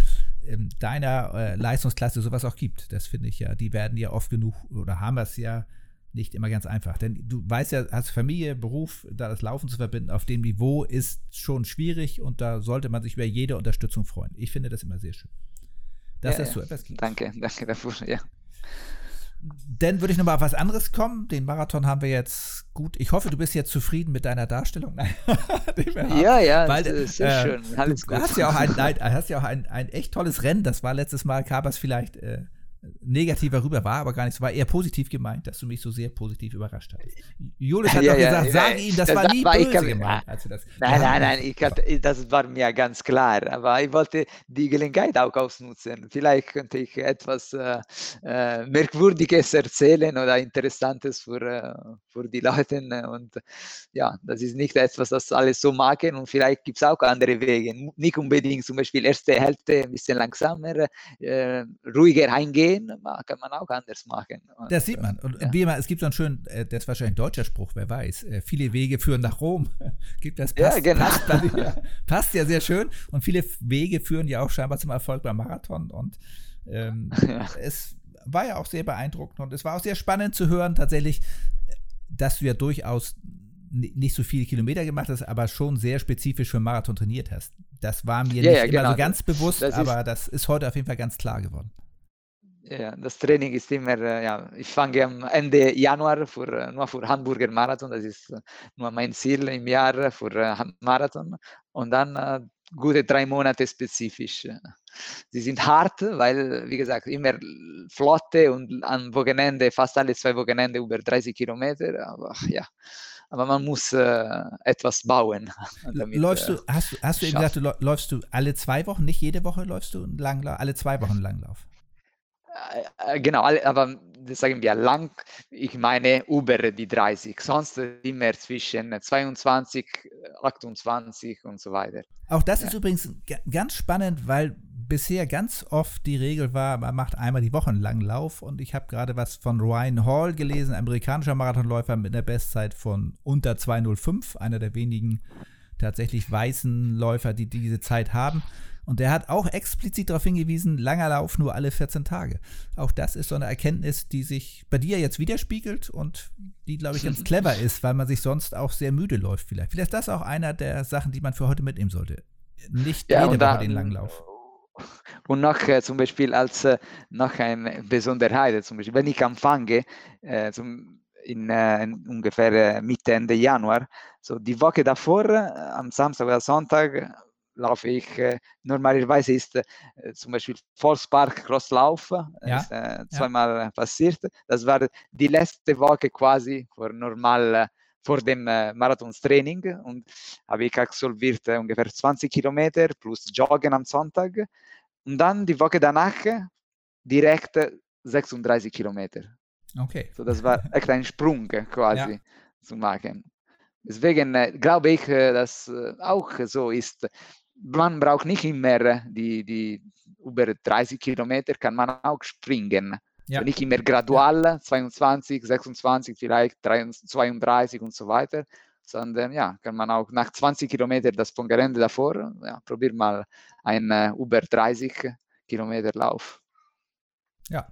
in deiner äh, Leistungsklasse sowas auch gibt. Das finde ich ja, die werden ja oft genug oder haben es ja nicht immer ganz einfach. Denn du weißt ja, hast Familie, Beruf, da das Laufen zu verbinden auf dem Niveau ist schon schwierig und da sollte man sich über jede Unterstützung freuen. Ich finde das immer sehr schön. Dass ja, das so etwas gibt. Danke, danke dafür, ja. Dann würde ich nochmal auf was anderes kommen. Den Marathon haben wir jetzt gut. Ich hoffe, du bist jetzt zufrieden mit deiner Darstellung. ja, ja, Weil, das ist sehr äh, schön. Alles gut. Du hast ja auch, ein, nein, hast ja auch ein, ein echt tolles Rennen. Das war letztes Mal, Kabas vielleicht äh, negativer rüber war, aber gar nicht. Es war eher positiv gemeint, dass du mich so sehr positiv überrascht hast. Julius hat ja, doch ja, gesagt, ja, sage ihm, das, das war nie war, böse kann, gemeint. Als das nein, nein, nein, ich hatte, das war mir ganz klar. Aber ich wollte die Gelegenheit auch ausnutzen. Vielleicht könnte ich etwas äh, äh, Merkwürdiges erzählen oder Interessantes für, äh, für die Leute. Und ja, das ist nicht etwas, das alle so machen. Und vielleicht gibt es auch andere Wege. Nicht unbedingt zum Beispiel erste Hälfte ein bisschen langsamer, äh, ruhiger eingehen gehen, kann man auch anders machen. Und, das sieht man. Und ja. wie immer, es gibt so einen schönen, äh, das ist wahrscheinlich ein deutscher Spruch, wer weiß. Äh, viele Wege führen nach Rom. gibt das passt, ja, genau. passt, ja, passt ja sehr schön. Und viele Wege führen ja auch scheinbar zum Erfolg beim Marathon. Und ähm, ja. es war ja auch sehr beeindruckend und es war auch sehr spannend zu hören, tatsächlich, dass du ja durchaus nicht so viele Kilometer gemacht hast, aber schon sehr spezifisch für Marathon trainiert hast. Das war mir ja, nicht ja, genau. immer so ganz bewusst, das aber das ist heute auf jeden Fall ganz klar geworden. Ja, das Training ist immer, äh, ja, ich fange am Ende Januar für, äh, nur für Hamburger Marathon, das ist äh, nur mein Ziel im Jahr für Marathon und dann gute drei Monate spezifisch. Sie sind hart, weil, wie gesagt, immer Flotte und am Wochenende, fast alle zwei Wochenende über 30 Kilometer, aber ja, aber man muss äh, etwas bauen. Damit, läufst du, hast, hast du eben gesagt, du läufst du alle zwei Wochen, nicht jede Woche läufst du einen Langlauf, alle zwei Wochen Langlauf? Äh, genau, aber das sagen wir lang, ich meine über die 30, sonst immer zwischen 22, 28 und so weiter. Auch das ja. ist übrigens ganz spannend, weil bisher ganz oft die Regel war, man macht einmal die Woche einen langen Lauf und ich habe gerade was von Ryan Hall gelesen, amerikanischer Marathonläufer mit einer Bestzeit von unter 205, einer der wenigen tatsächlich weißen Läufer, die diese Zeit haben. Und der hat auch explizit darauf hingewiesen, langer Lauf nur alle 14 Tage. Auch das ist so eine Erkenntnis, die sich bei dir jetzt widerspiegelt und die, glaube ich, ganz clever ist, weil man sich sonst auch sehr müde läuft vielleicht. Vielleicht ist das auch einer der Sachen, die man für heute mitnehmen sollte. Nicht ja, jede Woche den langen Lauf. Und noch äh, zum Beispiel als äh, noch eine Besonderheit, zum Beispiel, wenn ich anfange, äh, zum, in, äh, in ungefähr äh, Mitte, Ende Januar, so die Woche davor, äh, am Samstag oder Sonntag, laufe ich äh, normalerweise ist äh, zum Beispiel Volkspark Crosslauf, ja. ist äh, zweimal ja. passiert. Das war die letzte Woche quasi vor normal vor dem äh, Marathonstraining und habe ich absolviert äh, ungefähr 20 Kilometer plus Joggen am Sonntag und dann die Woche danach direkt 36 Kilometer. Okay. So, das war echt ein Sprung quasi ja. zu machen. Deswegen äh, glaube ich, dass auch so ist man braucht nicht immer die, die über 30 Kilometer, kann man auch springen. Ja. Nicht immer gradual, 22, 26, vielleicht 32 und so weiter, sondern ja, kann man auch nach 20 Kilometern das Pongerende davor, ja, probier mal einen uh, über 30 Kilometer Lauf. Ja.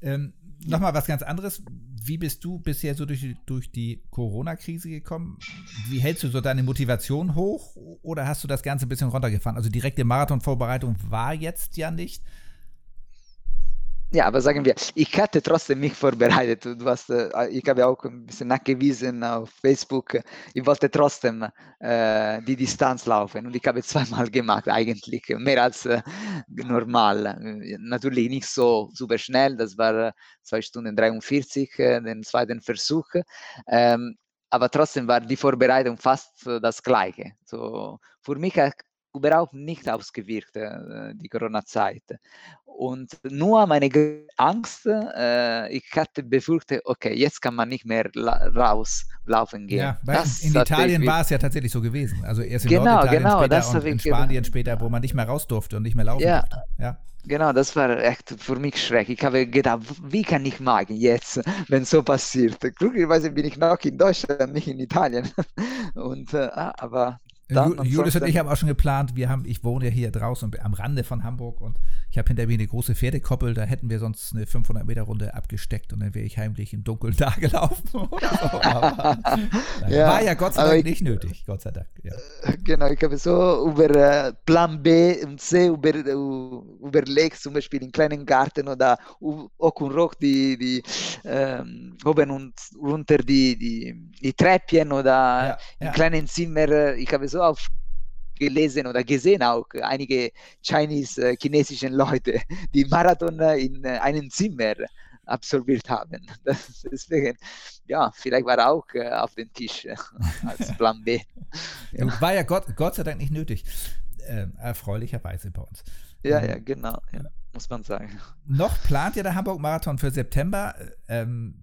Ähm, Nochmal was ganz anderes wie bist du bisher so durch, durch die Corona-Krise gekommen? Wie hältst du so deine Motivation hoch oder hast du das Ganze ein bisschen runtergefahren? Also direkte Marathonvorbereitung war jetzt ja nicht, Ja, aber sagen wir, ich hatte trotzdem mich vorbereitet. Du hast, äh, ich habe auch ein bisschen nachgewiesen auf Facebook. Ich wollte trotzdem äh, die Distanz laufen und ich habe zweimal gemacht eigentlich, mehr als äh, normal. Natürlich nicht so super schnell, das war 2 Stunden 43, äh, den zweiten Versuch. Ähm, aber trotzdem war die Vorbereitung fast das gleiche. So, für mich überhaupt nicht ausgewirkt, äh, die Corona-Zeit. Und nur meine Angst, äh, ich hatte befürchtet, okay, jetzt kann man nicht mehr rauslaufen gehen. Ja, in Italien war es ja tatsächlich so gewesen. Also erst in genau, Norditalien genau, später und in Spanien später, wo man nicht mehr raus durfte und nicht mehr laufen ja. durfte. Ja. Genau, das war echt für mich schreck. Ich habe gedacht, wie kann ich machen jetzt, wenn so passiert? Glücklicherweise bin ich noch in Deutschland, nicht in Italien. Und, äh, ah, aber Julius und ich haben auch schon geplant, wir haben, ich wohne ja hier draußen am Rande von Hamburg und ich habe hinter mir eine große Pferdekoppel, da hätten wir sonst eine 500 Meter Runde abgesteckt und dann wäre ich heimlich im Dunkeln da gelaufen. so. ja, war ja Gott sei Dank ich, nicht nötig, Gott sei Dank. Ja. Genau, ich habe so über äh, Plan B und C über, uh, überlegt, zum Beispiel im kleinen Garten oder auch und Rock die, die ähm, oben und runter die, die, die Treppchen oder ja, im kleinen Zimmer. Ich habe so auf gelesen oder gesehen auch einige Chinese, äh, chinesischen Leute, die Marathon in äh, einem Zimmer absolviert haben. Das, deswegen, ja, vielleicht war er auch äh, auf dem Tisch äh, als Plan B. ja. War ja Gott, Gott sei Dank nicht nötig. Äh, erfreulicherweise bei uns. Ja, ähm, ja, genau, ja, muss man sagen. Noch plant ihr der Hamburg-Marathon für September. Ähm,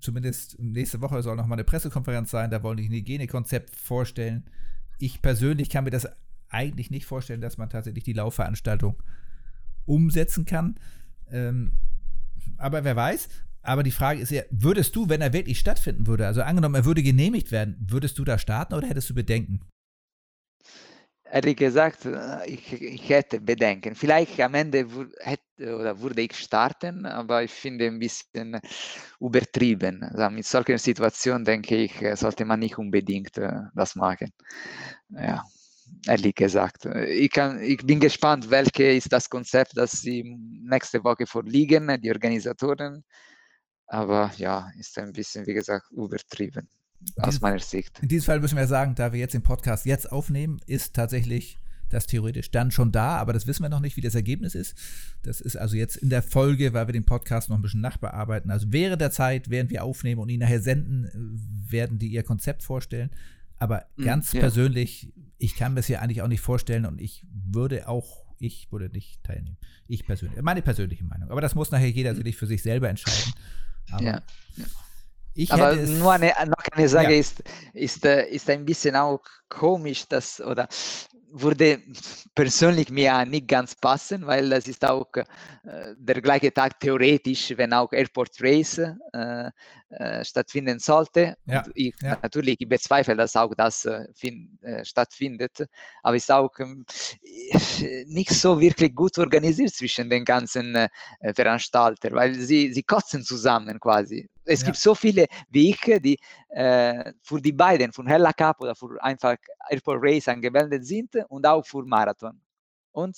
zumindest nächste Woche soll noch mal eine Pressekonferenz sein. Da wollen die ein Hygienekonzept vorstellen ich persönlich kann mir das eigentlich nicht vorstellen, dass man tatsächlich die Laufveranstaltung umsetzen kann. Ähm, aber wer weiß. Aber die Frage ist ja, würdest du, wenn er wirklich stattfinden würde, also angenommen, er würde genehmigt werden, würdest du da starten oder hättest du Bedenken? Ehrlich gesagt, ich, ich hätte Bedenken. Vielleicht am Ende hätte, oder würde ich starten, aber ich finde ein bisschen übertrieben. Also mit solchen Situationen denke ich, äh, sollte man nicht unbedingt äh, das machen. Ja, ehrlich gesagt. Ich, kann, ich bin gespannt, welches ist das Konzept, das sie nächste Woche vorliegen, die Organisatoren. Aber ja, ist ein bisschen, wie gesagt, übertrieben aus meiner Sicht. In diesem Fall müssen wir sagen, da wir jetzt den Podcast jetzt aufnehmen, ist tatsächlich das theoretisch dann schon da, aber das wissen wir noch nicht, wie das Ergebnis ist. Das ist also jetzt in der Folge, weil wir den Podcast noch ein bisschen nachbearbeiten. Also während der Zeit, während wir aufnehmen und ihn nachher senden, werden die ihr Konzept vorstellen. Aber hm, ganz ja. persönlich, ich kann mir das hier eigentlich auch nicht vorstellen und ich würde auch, ich würde nicht teilnehmen. Ich persönlich, meine persönliche Meinung. Aber das muss nachher jeder hm. sich für sich selber entscheiden. Aber ja. ja. Ich Aber nur eine, noch eine Sache ja. ist, ist, äh, ist ein bisschen auch komisch, dass, oder würde persönlich mir nicht ganz passen, weil das ist auch äh, der gleiche Tag theoretisch, wenn auch Airport Race äh, äh, stattfinden sollte. Ja, ich, ja. Natürlich, ich bezweifle, dass auch das äh, find, äh, stattfindet, aber es ist auch ähm, nicht so wirklich gut organisiert zwischen den ganzen äh, Veranstaltern, weil sie, sie kotzen zusammen quasi. Es ja. gibt so viele wie ich, die für die beiden, für Hella Cup oder für einfach Airport Race angemeldet sind und auch für Marathon. Und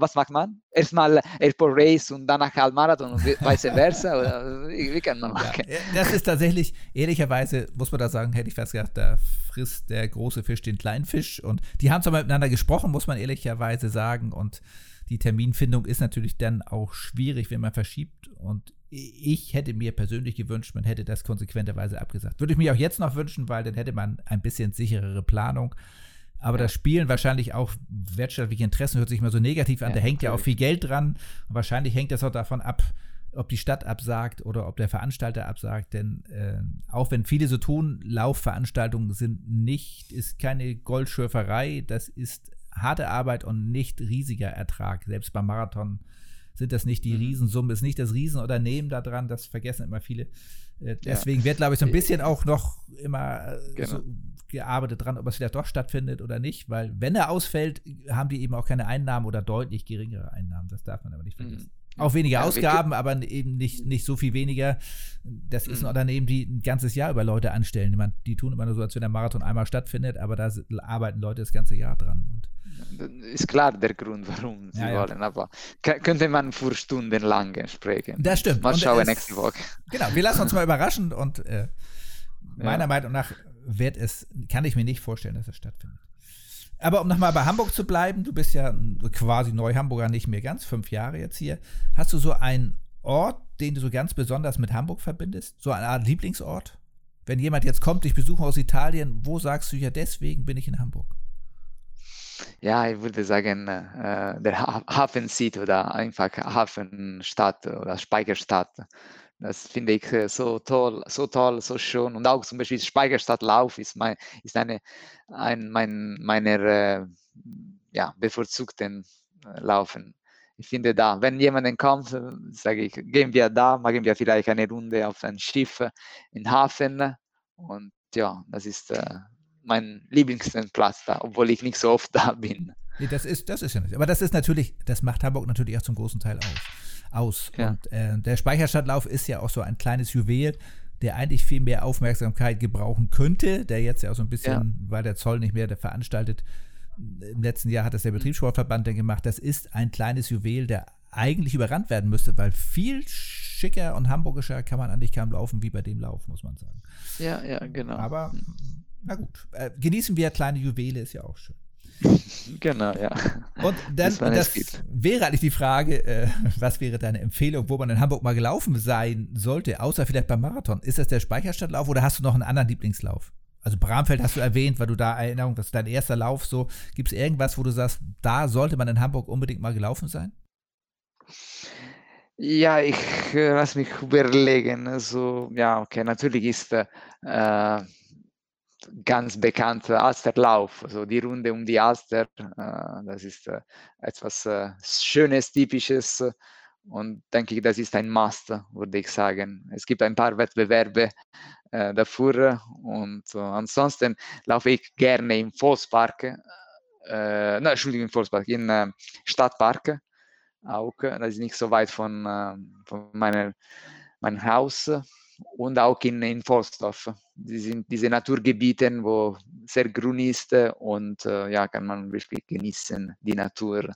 was macht man? Erstmal Airport Race und danach Halbmarathon und vice versa? wie, kann man machen? Ja, das ist tatsächlich, ehrlicherweise muss man da sagen, hätte ich fast gedacht, da frisst der große Fisch den kleinen Fisch. Und die haben zwar miteinander gesprochen, muss man ehrlicherweise sagen. Und die Terminfindung ist natürlich dann auch schwierig, wenn man verschiebt. Und ich hätte mir persönlich gewünscht, man hätte das konsequenterweise abgesagt. Würde ich mir auch jetzt noch wünschen, weil dann hätte man ein bisschen sicherere Planung. Aber ja. das Spielen wahrscheinlich auch wirtschaftliche Interessen hört sich immer so negativ an. Ja, da hängt natürlich. ja auch viel Geld dran. Und wahrscheinlich hängt das auch davon ab, ob die Stadt absagt oder ob der Veranstalter absagt. Denn äh, auch wenn viele so tun, Laufveranstaltungen sind nicht, ist keine Goldschürferei. Das ist harte Arbeit und nicht riesiger Ertrag. Selbst beim Marathon sind das nicht die mhm. Riesensumme, ist nicht das Riesenunternehmen da dran. Das vergessen immer viele. Äh, deswegen ja. wird, glaube ich, so ein bisschen auch noch immer äh, genau. so gearbeitet dran, ob es vielleicht doch stattfindet oder nicht, weil wenn er ausfällt, haben die eben auch keine Einnahmen oder deutlich geringere Einnahmen. Das darf man aber nicht vergessen. Mhm. Auch weniger ja, Ausgaben, aber eben nicht, nicht so viel weniger. Das ist ein mhm. Unternehmen, die ein ganzes Jahr über Leute anstellen. Die, tun immer nur so, als wenn der Marathon einmal stattfindet, aber da arbeiten Leute das ganze Jahr dran. Und ist klar der Grund, warum sie ja, ja. wollen, aber könnte man für Stunden lang sprechen. Das stimmt. Mal schauen nächste Woche. Genau, wir lassen uns mal überraschen und äh, meiner ja. Meinung nach wird es, kann ich mir nicht vorstellen, dass es stattfindet. Aber um nochmal bei Hamburg zu bleiben, du bist ja quasi Neu-Hamburger, nicht mehr ganz, fünf Jahre jetzt hier. Hast du so einen Ort, den du so ganz besonders mit Hamburg verbindest? So eine Art Lieblingsort? Wenn jemand jetzt kommt, dich besuchen aus Italien, wo sagst du ja, deswegen bin ich in Hamburg? Ja, ich würde sagen, äh, der Hafen City oder einfach Hafenstadt oder Speicherstadt. Das finde ich äh, so toll, so toll, so schön. Und auch zum Beispiel Speicherstadtlauf ist, mein, ist eine, ein, mein, meiner äh, ja, bevorzugten äh, Laufen. Ich finde da, wenn jemand kommt, äh, sage ich, gehen wir da, machen wir vielleicht eine Runde auf ein Schiff in Hafen. Und ja, das ist mein Lieblingsplatz da, obwohl ich nicht so oft da bin. Nee, das ist, das ist ja nicht. Aber das ist natürlich, das macht Hamburg natürlich auch zum großen Teil aus. aus. Ja. Und äh, der Speicherstadtlauf ist ja auch so ein kleines Juwel, der eigentlich viel mehr Aufmerksamkeit gebrauchen könnte, der jetzt ja auch so ein bisschen, ja. weil der Zoll nicht mehr der veranstaltet, im letzten Jahr hat das der. Betriebssportverband dann gemacht, das ist ein kleines Juwel, der eigentlich überrannt werden müsste, weil viel schicker und hamburgischer kann man eigentlich kaum laufen wie bei dem Lauf, muss man sagen. Ja, ja, genau. Aber na gut, äh, genießen wir kleine Juwele, ist ja auch schön. Genau, ja. Und dann, das, das wäre eigentlich die Frage, äh, was wäre deine Empfehlung, wo man in Hamburg mal gelaufen sein sollte, außer vielleicht beim Marathon? Ist das der Speicherstadtlauf oder hast du noch einen anderen Lieblingslauf? Also Bramfeld hast du erwähnt, weil du da Erinnerung, das ist dein erster Lauf so. Gibt es irgendwas, wo du sagst, da sollte man in Hamburg unbedingt mal gelaufen sein? Ja, ich äh, lass mich überlegen. Also, ja, okay, natürlich ist äh, ganz bekannt Alsterlauf, also die Runde um die Alster. Äh, das ist äh, etwas äh, Schönes, Typisches und denke ich, das ist ein Must, würde ich sagen. Es gibt ein paar Wettbewerbe dafür und ansonsten laufe ich gerne im Volkspark, äh, nein, Entschuldigung, im Volkspark, im Stadtpark auch. Das ist nicht so weit von, von meiner, meinem Haus und auch in, in Forstdorf. Die sind diese Naturgebiete, wo sehr grün ist und äh, ja, kann man wirklich genießen, die Natur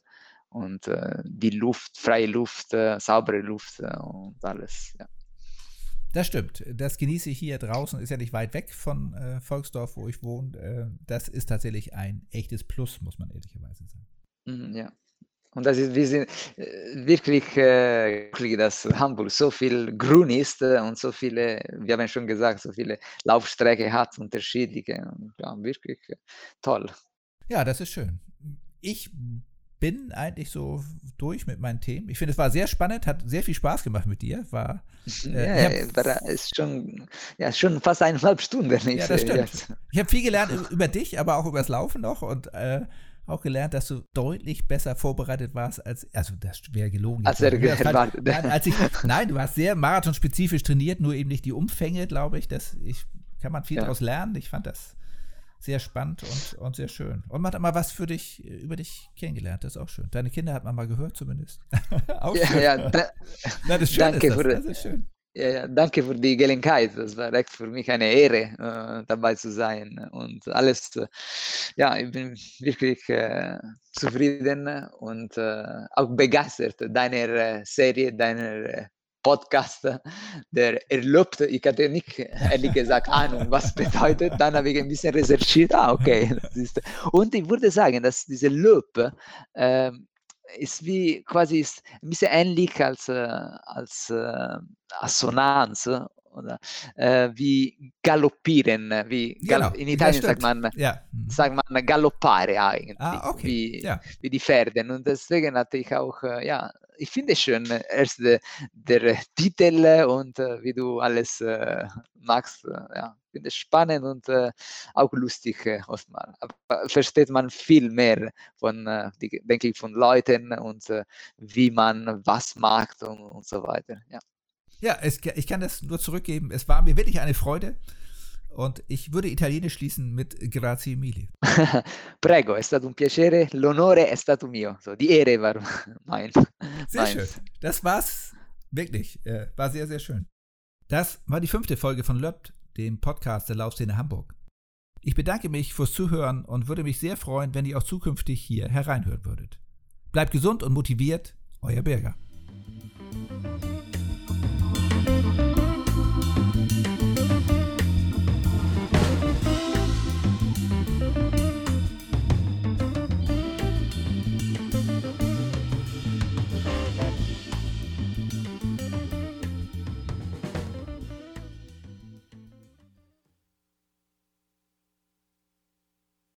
und äh, die Luft, freie Luft, äh, saubere Luft äh, und alles. Ja. Das stimmt. Das genieße ich hier draußen. Ist ja nicht weit weg von äh, Volksdorf, wo ich wohne. Äh, das ist tatsächlich ein echtes Plus, muss man ehrlicherweise sagen. Mhm, ja. Und das ist, wir sind äh, wirklich äh, dass Hamburg so viel grün ist äh, und so viele, wir haben schon gesagt, so viele Laufstrecke hat, unterschiedliche. Und, ja, wirklich äh, toll. Ja, das ist schön. Ich bin eigentlich so durch mit meinen Themen. Ich finde, es war sehr spannend, hat sehr viel Spaß gemacht mit dir. War, äh, ja, war, ist schon, ja, schon fast eineinhalb Stunden. Ja, das stimmt. Jetzt. Ich habe viel gelernt über dich, aber auch über das Laufen noch und äh, auch gelernt, dass du deutlich besser vorbereitet warst als, also das wäre gelogen. Als er fand, nein, als ich, nein, du warst sehr marathonspezifisch trainiert, nur eben nicht die Umfänge, glaube ich. Das ich, kann man viel ja. daraus lernen. Ich fand das sehr spannend und, und sehr schön. Und man hat mal was für dich, über dich kennengelernt, das ist auch schön. Deine Kinder hat man mal gehört zumindest. auch ja, schön. ja, da, Na, das ist schön, danke ist das, für, das ist schön. Ja, danke für die Gelegenheit. Das war echt für mich eine Ehre, äh, dabei zu sein. Und alles, äh, ja, ich bin wirklich äh, zufrieden und äh, auch begeistert deiner äh, Serie, deiner äh, Podcast, der erlaubt, ich hatte nicht ehrlich gesagt Ahnung, was bedeutet. Dann habe ich ein bisschen recherchiert. Ah, okay. und ich würde sagen, dass diese Lob ist wie quasi ist ein bisschen ähnlich als, äh, als äh, Assonanz oder äh, wie galoppieren, wie genau. in Italien sagt man, ja. Sagt man galoppare eigentlich, ah, okay. wie, ja. wie die Pferde. Und deswegen hatte ich auch, äh, ja, ich finde schön, erst der, der Titel und äh, wie du alles äh, machst, ja, finde es spannend und äh, auch lustig äh, oftmals. Aber versteht man viel mehr von, äh, denke ich, von Leuten und äh, wie man was macht und, und so weiter. Ja, ja ich kann das nur zurückgeben. Es war mir wirklich eine Freude. Und ich würde Italienisch schließen mit Grazie mille. Prego, è stato un piacere, l'onore è stato mio. So, die Ehre war mein. Sehr schön. Das war's wirklich. Äh, war sehr, sehr schön. Das war die fünfte Folge von Löbt, dem Podcast der Laufszene Hamburg. Ich bedanke mich fürs Zuhören und würde mich sehr freuen, wenn ihr auch zukünftig hier hereinhören würdet. Bleibt gesund und motiviert, euer Birger.